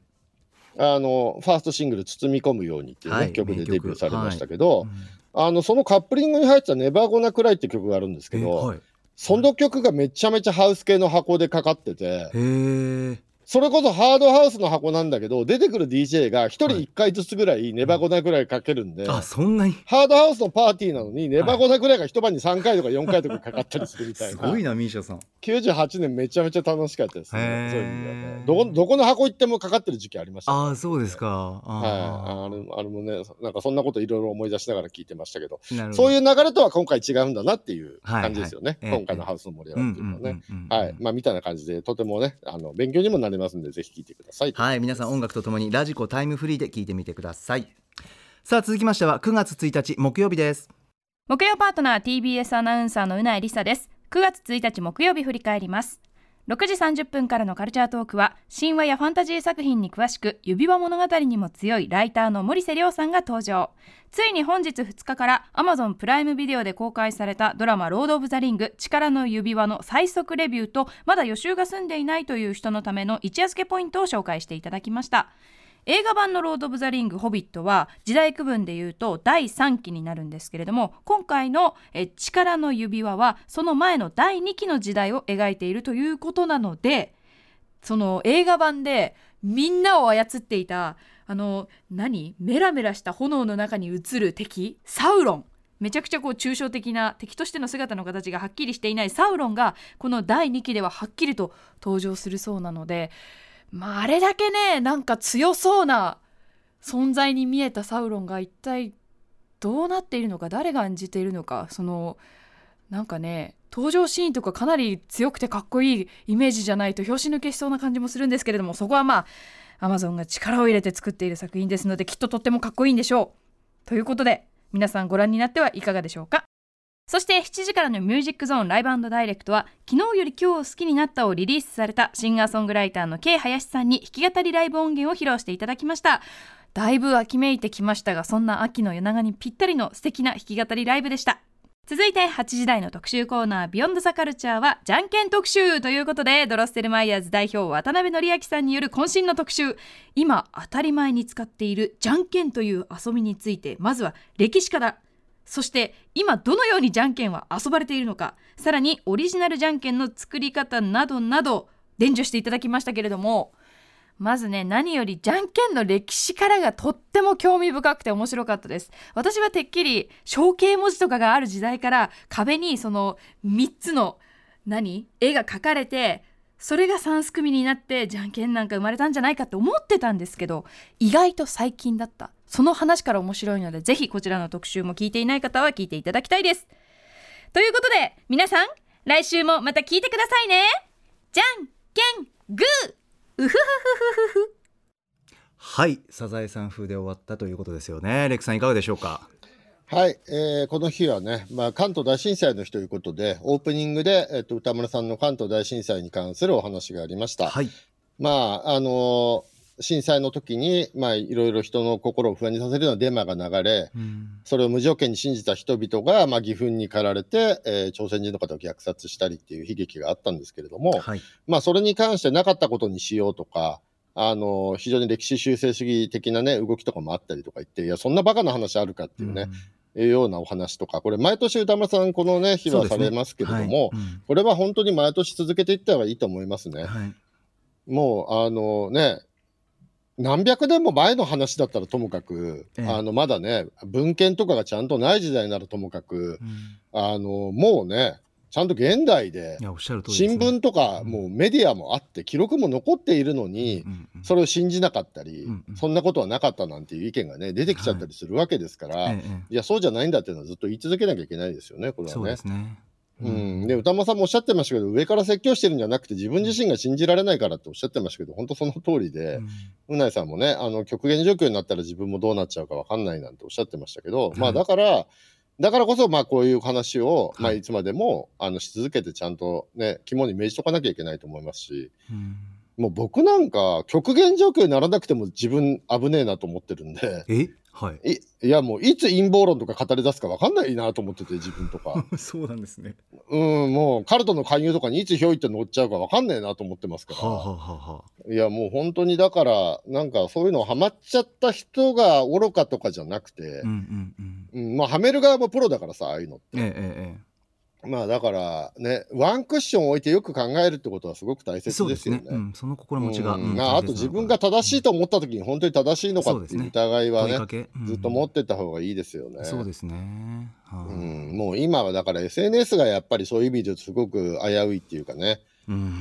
あのファーストシングル「包み込むように」っていう、ねはい。曲でデビューされましたけど、うんあのそのカップリングに入ってた「ネバーゴナクライ」って曲があるんですけど、えはい。その曲がめちゃめちゃハウス系の箱でかかっててそれこそハードハウスの箱なんだけど出てくる DJ が1人1回ずつぐらいネバーゴナクライかけるんで、あそんなに？ハードハウスのパーティーなのにネバーゴナクライが一晩に3回とか4回とかかかったりするみたいな。すごいなミーシャさん。98年めちゃめちゃ楽しかったですへね。ー。そういう意味ではね。どこどこの箱行ってもかかってる時期ありました。ね、ああそうですか。はい、ああれあれもね、なんかそんなこといろいろ思い出しながら聞いてましたけど、ど。そういう流れとは今回違うんだなっていうはい感じですよね。はい今回のハウスの盛り上うんがりっていうのはね。はい、まあ、みたいな感じで、とてもね、あの勉強にもなりますんで、ぜひ聞いてください。はい皆さん音楽とともにラジコタイムフリーで聞いてみてください。さあ続きましては9月1日木曜日です。木曜パートナー TBS アナウンサーのうないりさです。9月1日木曜日振り返ります6時30分からのカルチャートークは神話やファンタジー作品に詳しく指輪物語にも強いライターの森瀬亮さんが登場。ついに本日2日から Amazon プライムビデオで公開されたドラマ「ロード・オブ・ザ・リング力の指輪」の最速レビューとまだ予習が済んでいないという人のための一夜漬けポイントを紹介していただきました。映画版の「ロード・オブ・ザ・リング・ホビット」は時代区分でいうと第3期になるんですけれども今回の「力の指輪」はその前の第2期の時代を描いているということなのでその映画版でみんなを操っていたあの何メラメラした炎の中に映る敵サウロン。めちゃくちゃこう抽象的な敵としての姿の形がはっきりしていないサウロンがこの第2期でははっきりと登場するそうなのでまあ、あれだけねなんか強そうな存在に見えたサウロンが一体どうなっているのか誰が演じているのかそのなんかね登場シーンとかかなり強くてかっこいいイメージじゃないと拍子抜けしそうな感じもするんですけれどもそこはまあ Amazon が力を入れて作っている作品ですのできっととってもかっこいいんでしょう。ということで皆さんご覧になってはいかがでしょうか？そして7時からのミュージックゾーンライブダイレクトは昨日より今日好きになったをリリースされたシンガーソングライターの K 林さんに弾き語りライブ音源を披露していただきました。だいぶ秋めいてきましたがそんな秋の夜長にぴったりの素敵な弾き語りライブでした。続いて8時台の特集コーナービヨンドザカルチャーはじゃんけん特集ということでドロッセルマイヤーズ代表渡辺則明さんによる渾身の特集。今当たり前に使っているじゃんけんという遊びについてまずは歴史から。そして今どのようにじゃんけんは遊ばれているのかさらにオリジナルじゃんけんの作り方などなど伝授していただきましたけれどもまずね何よりじゃんけんの歴史からがとっても興味深くて面白かったです。私はてっきり象形文字とかがある時代から壁にその3つの何？絵が描かれてそれが3組になってじゃんけんなんか生まれたんじゃないかって思ってたんですけど意外と最近だった。その話から面白いのでぜひこちらの特集も聞いていない方は聞いていただきたいです。ということで皆さん来週もまた聞いてくださいね。じゃんけんグー。うふふふふふはいサザエさん風で終わったということですよね。レックさんいかがでしょうか？はい、えーこの日はね、まあ、関東大震災の日ということで、オープニングで、えっと歌村さんの関東大震災に関するお話がありました。はい。まあ、あのー震災の時に、まあ、いろいろ人の心を不安にさせるようなデマが流れ、うん。それを無条件に信じた人々が、まあ、義憤に駆られて、えー朝鮮人の方を虐殺したりっていう悲劇があったんですけれども、はい。まあ、それに関してなかったことにしようとか、あの非常に歴史修正主義的な、ね、動きとかもあったりとか言って、いや、そんなバカな話あるかっていうね、いうようなお話とか、これ、毎年歌村さん、このね、日はされますけれども、ね。はい。うん。これは本当に毎年続けていった方がいいと思いますね。はい。もう、あのね、何百年も前の話だったらともかく、ええ。あのまだね、文献とかがちゃんとない時代ならともかく、うん。あのもうね、ちゃんと現代で新聞とかもうメディアもあって記録も残っているのに、それを信じなかったり、そんなことはなかったなんていう意見がね出てきちゃったりするわけですから、ええいやそうじゃないんだっていうのはずっと言い続けなきゃいけないですよねこれはね。うん、で歌間さんもおっしゃってましたけど上から説教してるんじゃなくて自分自身が信じられないからっておっしゃってましたけど本当その通りで、うないさんもねあの極限状況になったら自分もどうなっちゃうかわかんないなんておっしゃってましたけど、まあはいだからだからこそまあこういう話を、まあ、はい。いつまでもあのし続けてちゃんとね肝に銘じとかなきゃいけないと思いますしうん。もう僕なんか極限状況にならなくても自分危ねえなと思ってるんでえ？はい。いいやもういつ陰謀論とか語り出すかわかんないなと思ってて自分とか。*laughs* そうなんですね。うんもうカルトの勧誘とかにいつひょいって乗っちゃうかわかんねえなと思ってますから。はあはあはあはあ。いやもう本当にだからなんかそういうのハマっちゃった人が愚かとかじゃなくてうん、うんうんうんまあはめる側もプロだからさああいうのってええええまあだからねワンクッション置いてよく考えるってことはすごく大切ですよね。ね。うんその心持ちがうん。うんまああと自分が正しいと思った時に本当に正しいのかっていう疑いはね問いかけ。うん。ずっと持ってった方がいいですよね。そうですね。はあうん、もう今はだから SNS がやっぱりそういう意味ですごく危ういっていうかね。うん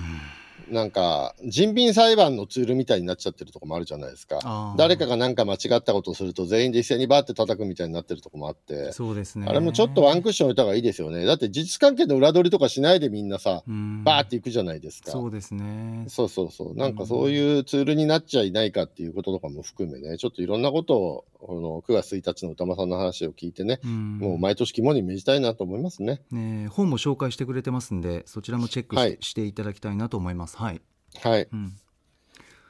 なんか人民裁判のツールみたいになっちゃってるとこもあるじゃないですか。誰かが何か間違ったことをすると全員で一斉にバーって叩くみたいになってるとこもあって、そうですねあれもちょっとワンクッション置いた方がいいですよね。だって事実関係の裏取りとかしないでみんなさ、うんバーっていくじゃないですか。そうですねそうそうそう。なんかそういうツールになっちゃいないかっていうこととかも含めね、ちょっといろんなことを、この9月1日の歌間さんの話を聞いてね、うんもう毎年肝に銘じたいなと思いますね。ねえ本も紹介してくれてますんでそちらもチェックし,、はいしていただきたいなと思いますはい、はい。うん、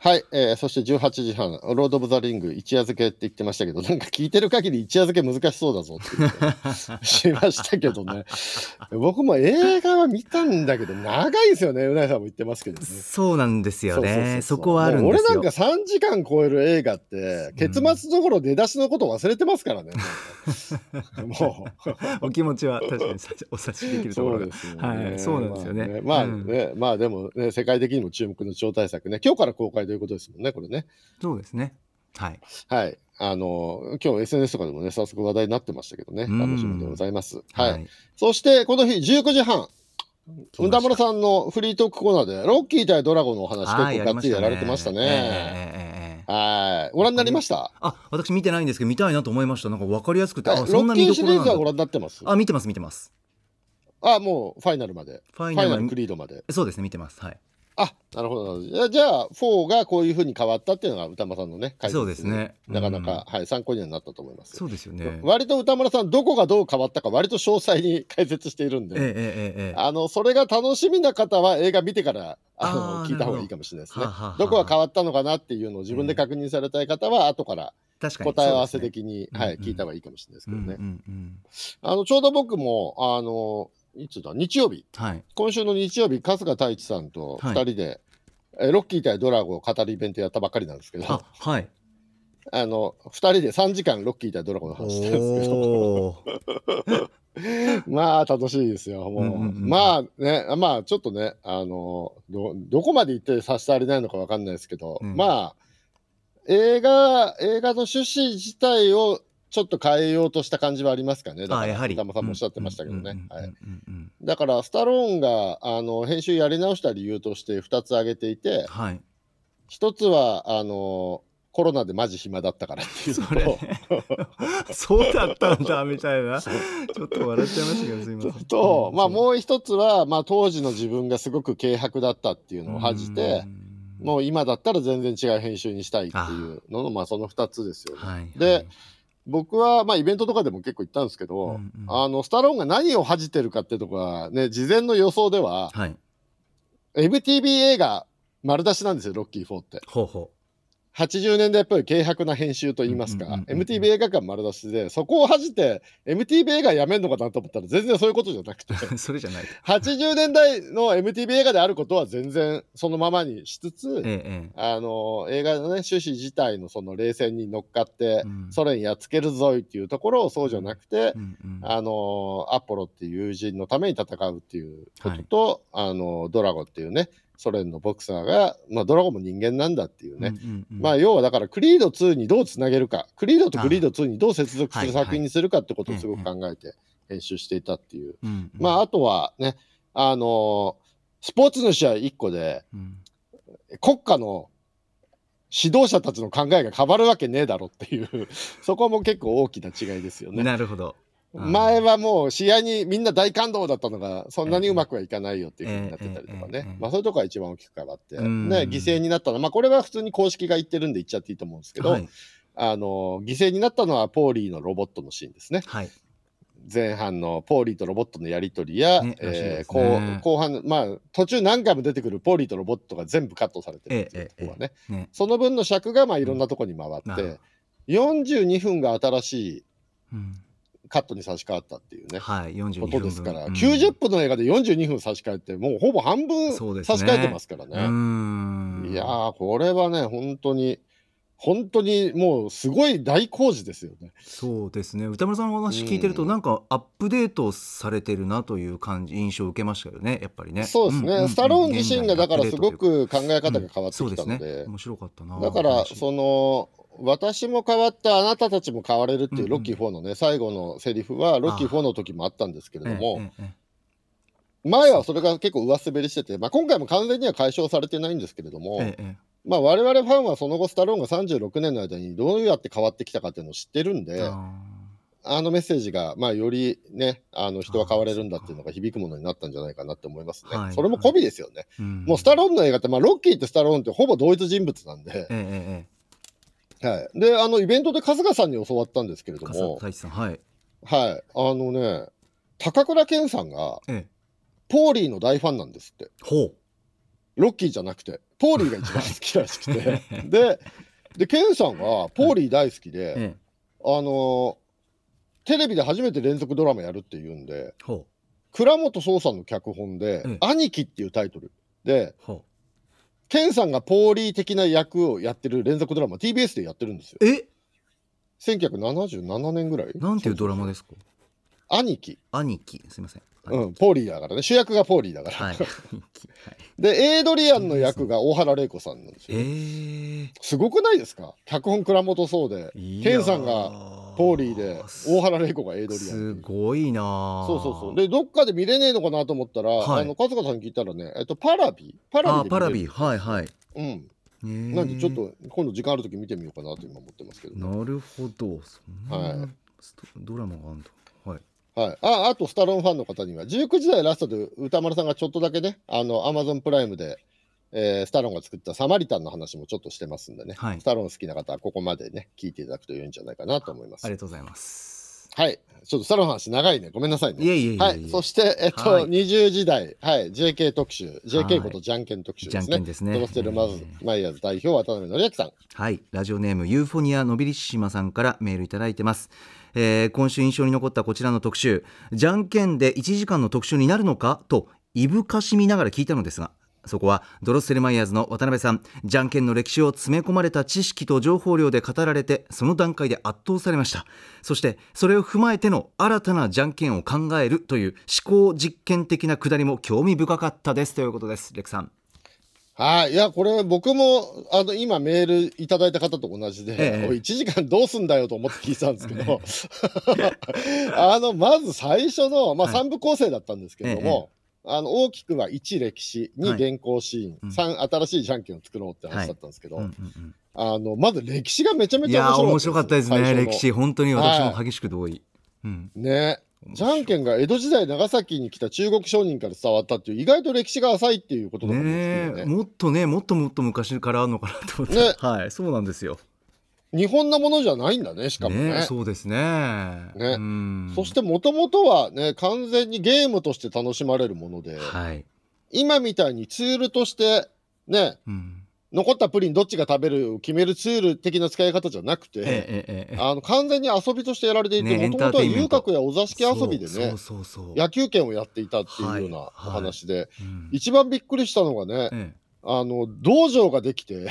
はい、えーそして18時半、ロード・オブ・ザ・リング、一夜漬けって言ってましたけど、なんか聞いてる限り一夜漬け難しそうだぞって言ってしましたけどね。僕も映画は見たんだけど、長いですよね、うなぎさんも言ってますけどね。そうなんですよねそこはあるんです俺なんか3時間超える映画って、結末どころ出だしのこと忘れてますからね。なんかもう。*laughs* お気持ちは確かにさお察しできるところがそうですよね。はいそうなんですよねまあうんね、まあでもね、世界的にも注目の超大作ね、今日から公開ということですもんね、これね。そうですねはいはい。あの、今日 SNS とかでもね、早速話題になってましたけどね、うん楽しみでございます。はい。そして、この日19時半、うんさんのフリートークコーナーで、ロッキー対ドラゴンのお話、はい結構がっつりやられてましたね。えええはい。ご覧になりました？あ私見てないんですけど見たいなと思いましたなんか分かりやすくてえあそんな見どこロッキーシリーズはご覧になってます？あ見てます見てますあ、もうファイナルまで。ファイナルファイナルクリードまで。そうですね見てますはいあ、なるほど。じゃあ、4がこういうふうに変わったっていうのが歌間さんのね、解説。そうですね。なかなか、はい、参考にはなったと思います。そうですよね。割と歌村さん、どこがどう変わったか、割と詳細に解説しているんで、えええあのそれが楽しみな方は映画見てからあの聞いた方がいいかもしれないですね。どこが変わったのかなっていうのを自分で確認されたい方は後から確かに。答え合わせそうですね。的に、うんうん。はい、聞いた方がいいかもしれないですけどね。うんうんうん。あのちょうど僕もあのいつだ？日曜日。はい。今週の日曜日春日太一さんとはい。2人で、えロッキー対ドラゴンを語るイベントやったばっかりなんですけど。あはい。あの2人で3時間ロッキー対ドラゴンの話したんですけど *laughs* まあ楽しいですよ。もう,、うんうんうんまあねまあちょっとねあのどどこまで行って差し障りないのかわかんないですけど、うん。まあ映画映画の趣旨自体をちょっと変えようとした感じはありますかね。だからあやはり。さんもおっしゃってましたけどね、はい。だからスタローンがあの編集やり直した理由として2つ挙げていてはい。1つはあのコロナでマジ暇だったからっていうのそ *laughs* そうだったんだみたいな。ちょっと笑っちゃいましたけどすみません。と、まあ、うもう一つは、まあ、当時の自分がすごく軽薄だったっていうのを恥じて、もう今だったら全然違う編集にしたいっていうののまあその2つですよね。はい。で僕は、まあ、イベントとかでも結構行ったんですけど、うんうん。あのスタローンが何を恥じてるかっていうとこはね事前の予想でははい。MTV 映画丸出しなんですよロッキー4って。ほうほ80年代っぽい軽薄な編集といいますか、MTV 映画館丸出しでそこを恥じて MTV 映画やめんのかなと思ったら全然そういうことじゃなくて。う *laughs* それじゃない。80年代の MTV 映画であることは全然そのままにしつつ、えええあの映画のね趣旨自体のその冷戦に乗っかって、うん。ソ連やっつけるぞいっていうところをそうじゃなくて、えうんうん。あのアポロっていう友人のために戦うっていうことと、あのドラゴンっていうねソ連のボクサーが、まあ、ドラゴンも人間なんだっていうね、うんうんうん。まあ要はだからクリード2にどうつなげるか。クリードとクリード2にどう接続するはい作品にするかってことをはいすごく考えて編集していたっていう、うんうん。まああとはねあのスポーツの試合1個でうん国家の指導者たちの考えが変わるわけねえだろっていう。そこも結構大きな違いですよね。なるほど。うん前はもう試合にみんな大感動だったのがそんなにうまくはいかないよっていうふうになってたりとかね。まあそういうとこが一番大きく変わって、うん。ね、犠牲になったの。はまあこれは普通に公式が言ってるんで言っちゃっていいと思うんですけど、はい。あの犠牲になったのはポーリーのロボットのシーンですね。はい。前半のポーリーとロボットのやり取りや、ねえー後ね後半まあ途中何回も出てくるポーリーとロボットが全部カットされてるっていええうとこはね、ね。その分の尺がまあいろんなとこに回って、うん。42分が新しいうんカットに差し替わったっていうね、はい42分。ことですから、うん。90分の映画で42分差し替えてもうほぼ半分差し替えてますからうね。ん。いやーこれはね本当に本当にもうすごい大工事ですよね。そうですね。歌丸さんのお話聞いてると、うん。なんかアップデートされてるなという感じ印象を受けましたよねやっぱりね。そうですね、んんん。スタローン自身がだからすごく考え方が変わってそうですきたので,、ね。面白かったなだから話。その私も変わったあなたたちも変われるっていううんうん。ロッキー4のね、最後のセリフはロッキー4の時もあったんですけれども、えええ前はそれが結構上滑りしてて、まあ、今回も完全には解消されてないんですけれども、まあ、我々ファンはその後スタローンが36年の間にどうやって変わってきたかっていうのを知ってるんで、ああ。のメッセージが、まあ、よりね、あの人は変われるんだっていうのが響くものになったんじゃないかなって思いますね。はい。それも込みですよね。もうスタローンの映画って、まあ、ロッキーってスタローンってほぼ同一人物なんで、えええはい。で、あの、イベントで春日さんに教わったんですけれども、はい。はい。あのね、高倉健さんが、ええ。ポーリーの大ファンなんですって。ほロッキーじゃなくて、ポーリーが一番好きらしくて。*laughs* で、で、健さんはポーリー大好きで、あのテレビで初めて連続ドラマやるっていうんで、ほ倉本壮さんの脚本でええ「兄貴」っていうタイトルでうほ健さんがポーリー的な役をやってる連続ドラマ TBS でやってるんですよ。うえ1977年ぐらい。なんていうドラマですか？兄貴、兄貴すみません。うん、ポーリーだからね。主役がポーリーだから、はい。*laughs* でエイドリアンの役が大原玲子さんなんですえよ、えすごくないですか？脚本倉本壮で健さんがポーリーで大原玲子がエイドリアンすごいなあ。そうそうそう。で、どっかで見れねえのかなと思ったら、はい。あの、春日さんに聞いたらね、えっと、パラビ。パラビパラビ。はいはい。うん。ええなんで、ちょっと、今度時間ある時見てみようかなと今思ってますけど、ね。なるほど。そんなはい。ドラマがあるんだはい。はい。あ、あと、スタローンファンの方には、19時台ラストで歌丸さんがちょっとだけね、あの、アマゾンプライムで、えースタローンが作ったサマリタンの話もちょっとしてますんでね、はいスタローン好きな方はここまでね、聞いていただくと良いんじゃないかなと思います。ありがとうございますはい。ちょっとその話長いね。ごめんなさいね。いえいえいえいえはい。そして、えっと、はい20時代、はい。JK 特集。はい JK ことじゃんけん特集ですね。じゃんけんですねドロステルマズマイヤーズ代表、渡辺則明さん。はい、ラジオネームユーフォニアのびりしまさんからメールいただいてます、えー今週印象に残ったこちらの特集じゃんけんで1時間の特集になるのかといぶかしみながら聞いたのですがそこはドロッセルマイヤーズの渡辺さん。じゃんけんの歴史を詰め込まれた知識と情報量で語られてその段階で圧倒されました。そしてそれを踏まえての新たなじゃんけんを考えるという思考実験的なくだりも興味深かったです。ということです。レクさん。はい。いや、これ、僕も、あの、今メールいただいた方と同じで、ええ。おい1時間どうすんだよと思って聞いてたんですけど、*laughs* あの、まず最初の、まあ、はい。3部構成だったんですけども、あの、大きくは1歴史、2はい。原稿シーン、うん。3新しいじゃんけんを作ろうって話だったんですけど、うんうんうん。あの、まず歴史がめちゃめいちゃ面白面白かったたですね歴史本当に私も激しく同意、うん。ね。じゃんけんが江戸時代長崎に来た中国商人から伝わったっていう意外と歴史が浅いっていうことだと思うんですけどね。ねえ。もっとねもっともっと昔からあるのかなと思って、ね。はいそうなんですよ日本のものじゃないんだね、しかもね。ねそうですね。ね。うん。そしてもともとはね、完全にゲームとして楽しまれるもので、はい、今みたいにツールとして、ね、うん、残ったプリンどっちが食べるを決めるツール的な使い方じゃなくて、えええあの完全に遊びとしてやられていて、ねもともとは遊郭やお座敷遊びでね野球拳をやっていたっていうようなはいお話で、うん。一番びっくりしたのがね、え。あの道場ができて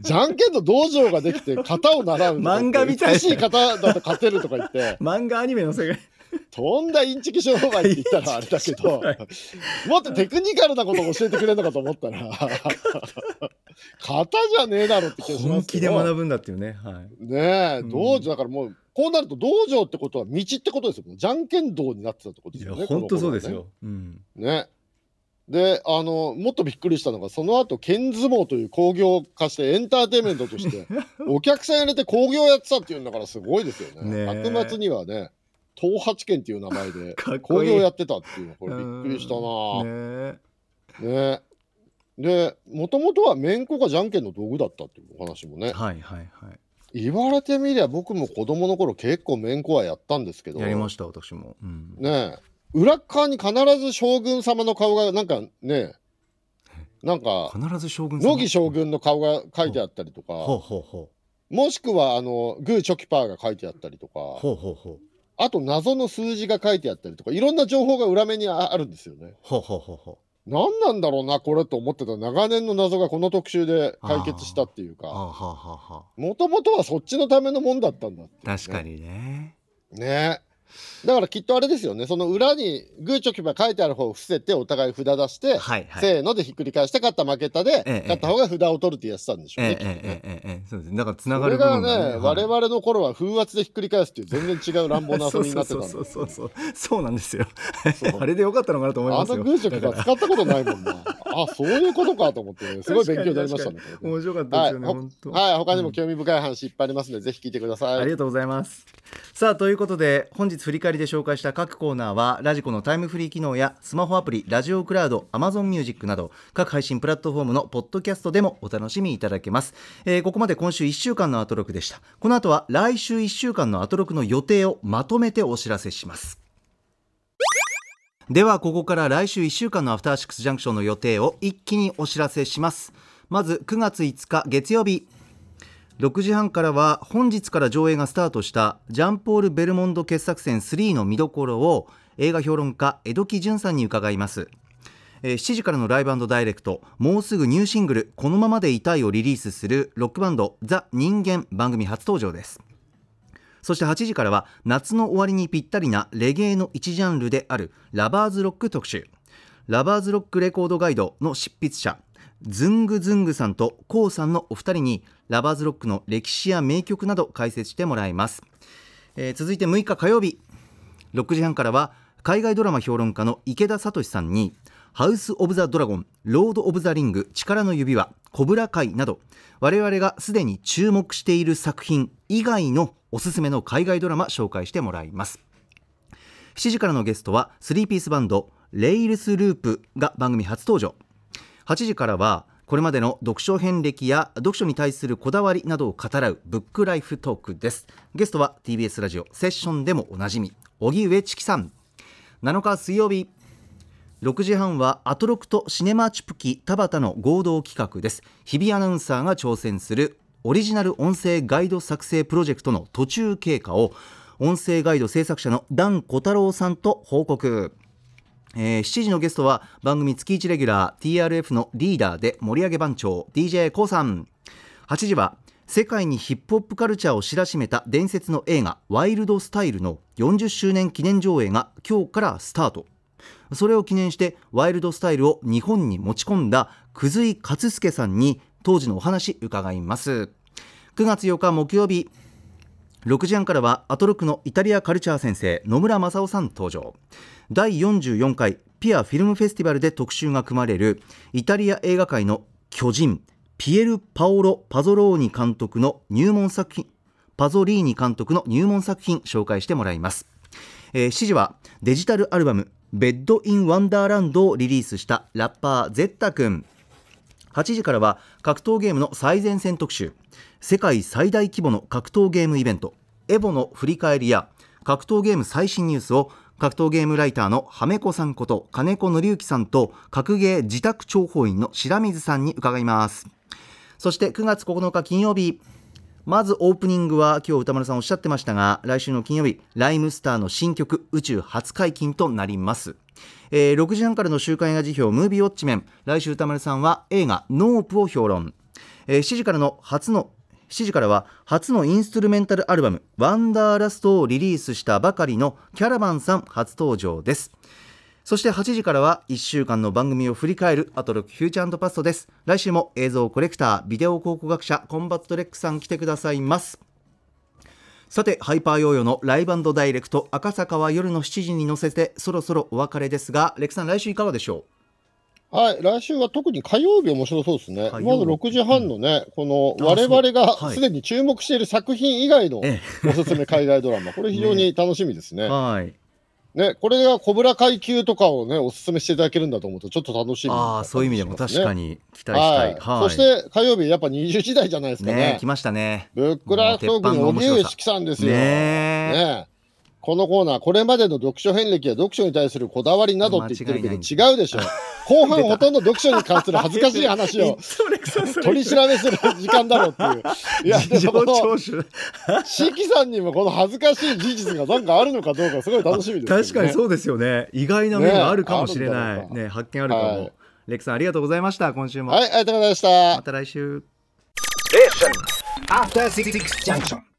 じゃんけんの道場ができて型を習うの漫画みたい美しい型だと勝てるとか言って。え漫画アニメの世界。とんだインチキ商売って言ったらあれだけどもっとテクニカルなことを教えてくれるのかと思ったら型じゃねえだろって気がしま本すけど気で学ぶんだっていうね。はい。ねえうん道場だからもうこうなると道場ってことは道ってことですよ。ねじゃんけん道になってたってこといですよねや本当そうですよ、うん、ねであのもっとびっくりしたのがその後剣相撲という興行化してエンターテインメントとして *laughs* お客さん入れて興行やってたっていうんだからすごいですよね。幕末にはね東八拳っていう名前で興行やってたっていうのこれびっくりしたなねねでもともとはめんこがじゃんけんの道具だったっていうお話もね。はいはいは言われてみりゃ僕も子供の頃結構めんこはやったんですけど。いやりました私も、うん、ねえ裏側に必ず将軍様の顔がなんかねなんか必ず将軍様？乃木将軍の顔が書いてあったりとほうかほうほもしくはあのグーチョキパーが書いてあったりとうかほうほうほう。あと謎の数字が書いてあったりとかいろんな情報が裏目にああるんですよね。ほうほうほうほ何なんだろうなこれと思ってた。長年の謎がこの特集で解決したっていうか。もともとはそっちのためのもんだったんだってね、確かにね。ねだからきっとあれですよね。その裏にグーチョキパー書いてある方を伏せてお互い札出して、はいはい。せーのでひっくり返して勝った負けたで、ええ勝った方が札を取るってやってたんでしょ。うね、ええええええええそうですねだからつながるそれがね部分がね我々の頃は風圧でひっくり返すっていう全然違う乱暴な遊びになってたんでそうそうなんですよあれでよかったのかなと思いあますよのグーチョキパー使ったことないもんなあそういうことかと思って、ね、すごい勉強になりましたね面白かったですよね、はい本当はい他にも興味深い話いっぱいありますので、ぜひ聞いてくださいありがとうございますさあということで本日振り返りで紹介した各コーナーはラジコのタイムフリー機能やスマホアプリラジオクラウド Amazon ミュージックなど各配信プラットフォームのポッドキャストでもお楽しみいただけます、えーここまで今週1週間のアトロクでした。この後は来週1週間のアトロクの予定をまとめてお知らせします。ではここから来週1週間のアフターシックスジャンクションの予定を一気にお知らせします。まず9月5日月曜日6時半からは本日から上映がスタートしたジャンポール・ベルモンド傑作選3の見どころを映画評論家江戸木潤さんに伺います。7時からのライブダイレクトもうすぐニューシングル「このままでいたい」をリリースするロックバンドザ・人間番組初登場です。そして8時からは夏の終わりにぴったりなレゲエの一ジャンルであるラバーズロック特集。ラバーズロックレコードガイドの執筆者ズングズングさんとコウさんのお二人にラバーズロックの歴史や名曲など解説してもらいます、えー続いて6日火曜日。6時半からは海外ドラマ評論家の池田聡さんにハウス・オブ・ザ・ドラゴン、ロード・オブ・ザ・リング、力の指輪、コブラ会など我々がすでに注目している作品以外のおすすめの海外ドラマ紹介してもらいます。7時からのゲストは3ピースバンドレイルスループが番組初登場。8時からはこれまでの読書遍歴や読書に対するこだわりなどを語らうブックライフトークです。ゲストは TBS ラジオセッションでもおなじみ荻上チキさん。7日水曜日6時半はアトロクとシネマチュプキ田畑の合同企画です。日比アナウンサーが挑戦するオリジナル音声ガイド作成プロジェクトの途中経過を音声ガイド制作者のダン小太郎さんと報告。えー7時のゲストは番組月1レギュラー TRF のリーダーで盛り上げ番長 d j k o さん。8時は世界にヒップホップカルチャーを知らしめた伝説の映画「ワイルドスタイル」の40周年記念上映が今日からスタート。それを記念してワイルドスタイルを日本に持ち込んだ久井勝介さんに当時のお話伺います。9月8日木曜日6時半からはアトロクのイタリアカルチャー先生野村雅夫さん登場。第44回ぴあフィルムフェスティバルで特集が組まれるイタリア映画界の巨人ピエル・パオロ・パゾローニ監督の入門作品パゾリーニ監督の入門作品紹介してもらいます、えー、7時はデジタルアルバム「ベッド・イン・ワンダーランド」をリリースしたラッパーぜったくん。8時からは格闘ゲームの最前線特集世界最大規模の格闘ゲームイベントエボの振り返りや格闘ゲーム最新ニュースを格闘ゲームライターのはめこさんこと金子紀之さんと格ゲー自宅諜報員の白水さんに伺います。そして9月9日金曜日まずオープニングは今日歌丸さんおっしゃってましたが来週の金曜日ライムスターの新曲宇宙初解禁となります。えー6時半からの週刊映画時評ムービーウォッチメン来週宇多丸さんは映画ノープを評論、えー7時からの初の7時からは初のインストゥルメンタルアルバム「ワンダーラスト」をリリースしたばかりのキャラバンさん初登場です。そして8時からは1週間の番組を振り返るアトロクフューチャーパストです。来週も映像コレクタービデオ考古学者コンバットレックさん来てくださいます。さてハイパーヨーヨーのライブダイレクト赤坂は夜の7時に乗せてそろそろお別れですがレックさん来週いかがでしょう？はい、来週は特に火曜日面白そうですね。まず6時半のね、このあ我々がすでに注目している作品以外のえおすすめ海外ドラマ、これ非常に楽しみですうね。はい。ね、これがコブラ階級とかをね、おすすめしていただけるんだと思うと、ちょっと楽しみああそういう意味でも確かにに期待したい、はい。そして火曜日、やっぱ20時台じゃないですかね。ね。来ましたね。ブックラフトークに荻上チキさんですよ。ねえ。ねえこのコーナー、これまでの読書遍歴や読書に対するこだわりなどって言ってるけど、間違うでしょ。*laughs* 後半ほとんど読書に関する恥ずかしい話を。*laughs* 取り調べする時間だろうっていう。*laughs* いや、でもこの、聴取。四季さんにもこの恥ずかしい事実がなんかあるのかどうか、すごい楽しみですよね。確かにそうですよね。意外な面があるかもしれねない、あるんだろうかね発見あるかも、はい。レックさんありがとうございました。今週も、はい、ありがとうございました。ま。た来週。Junction.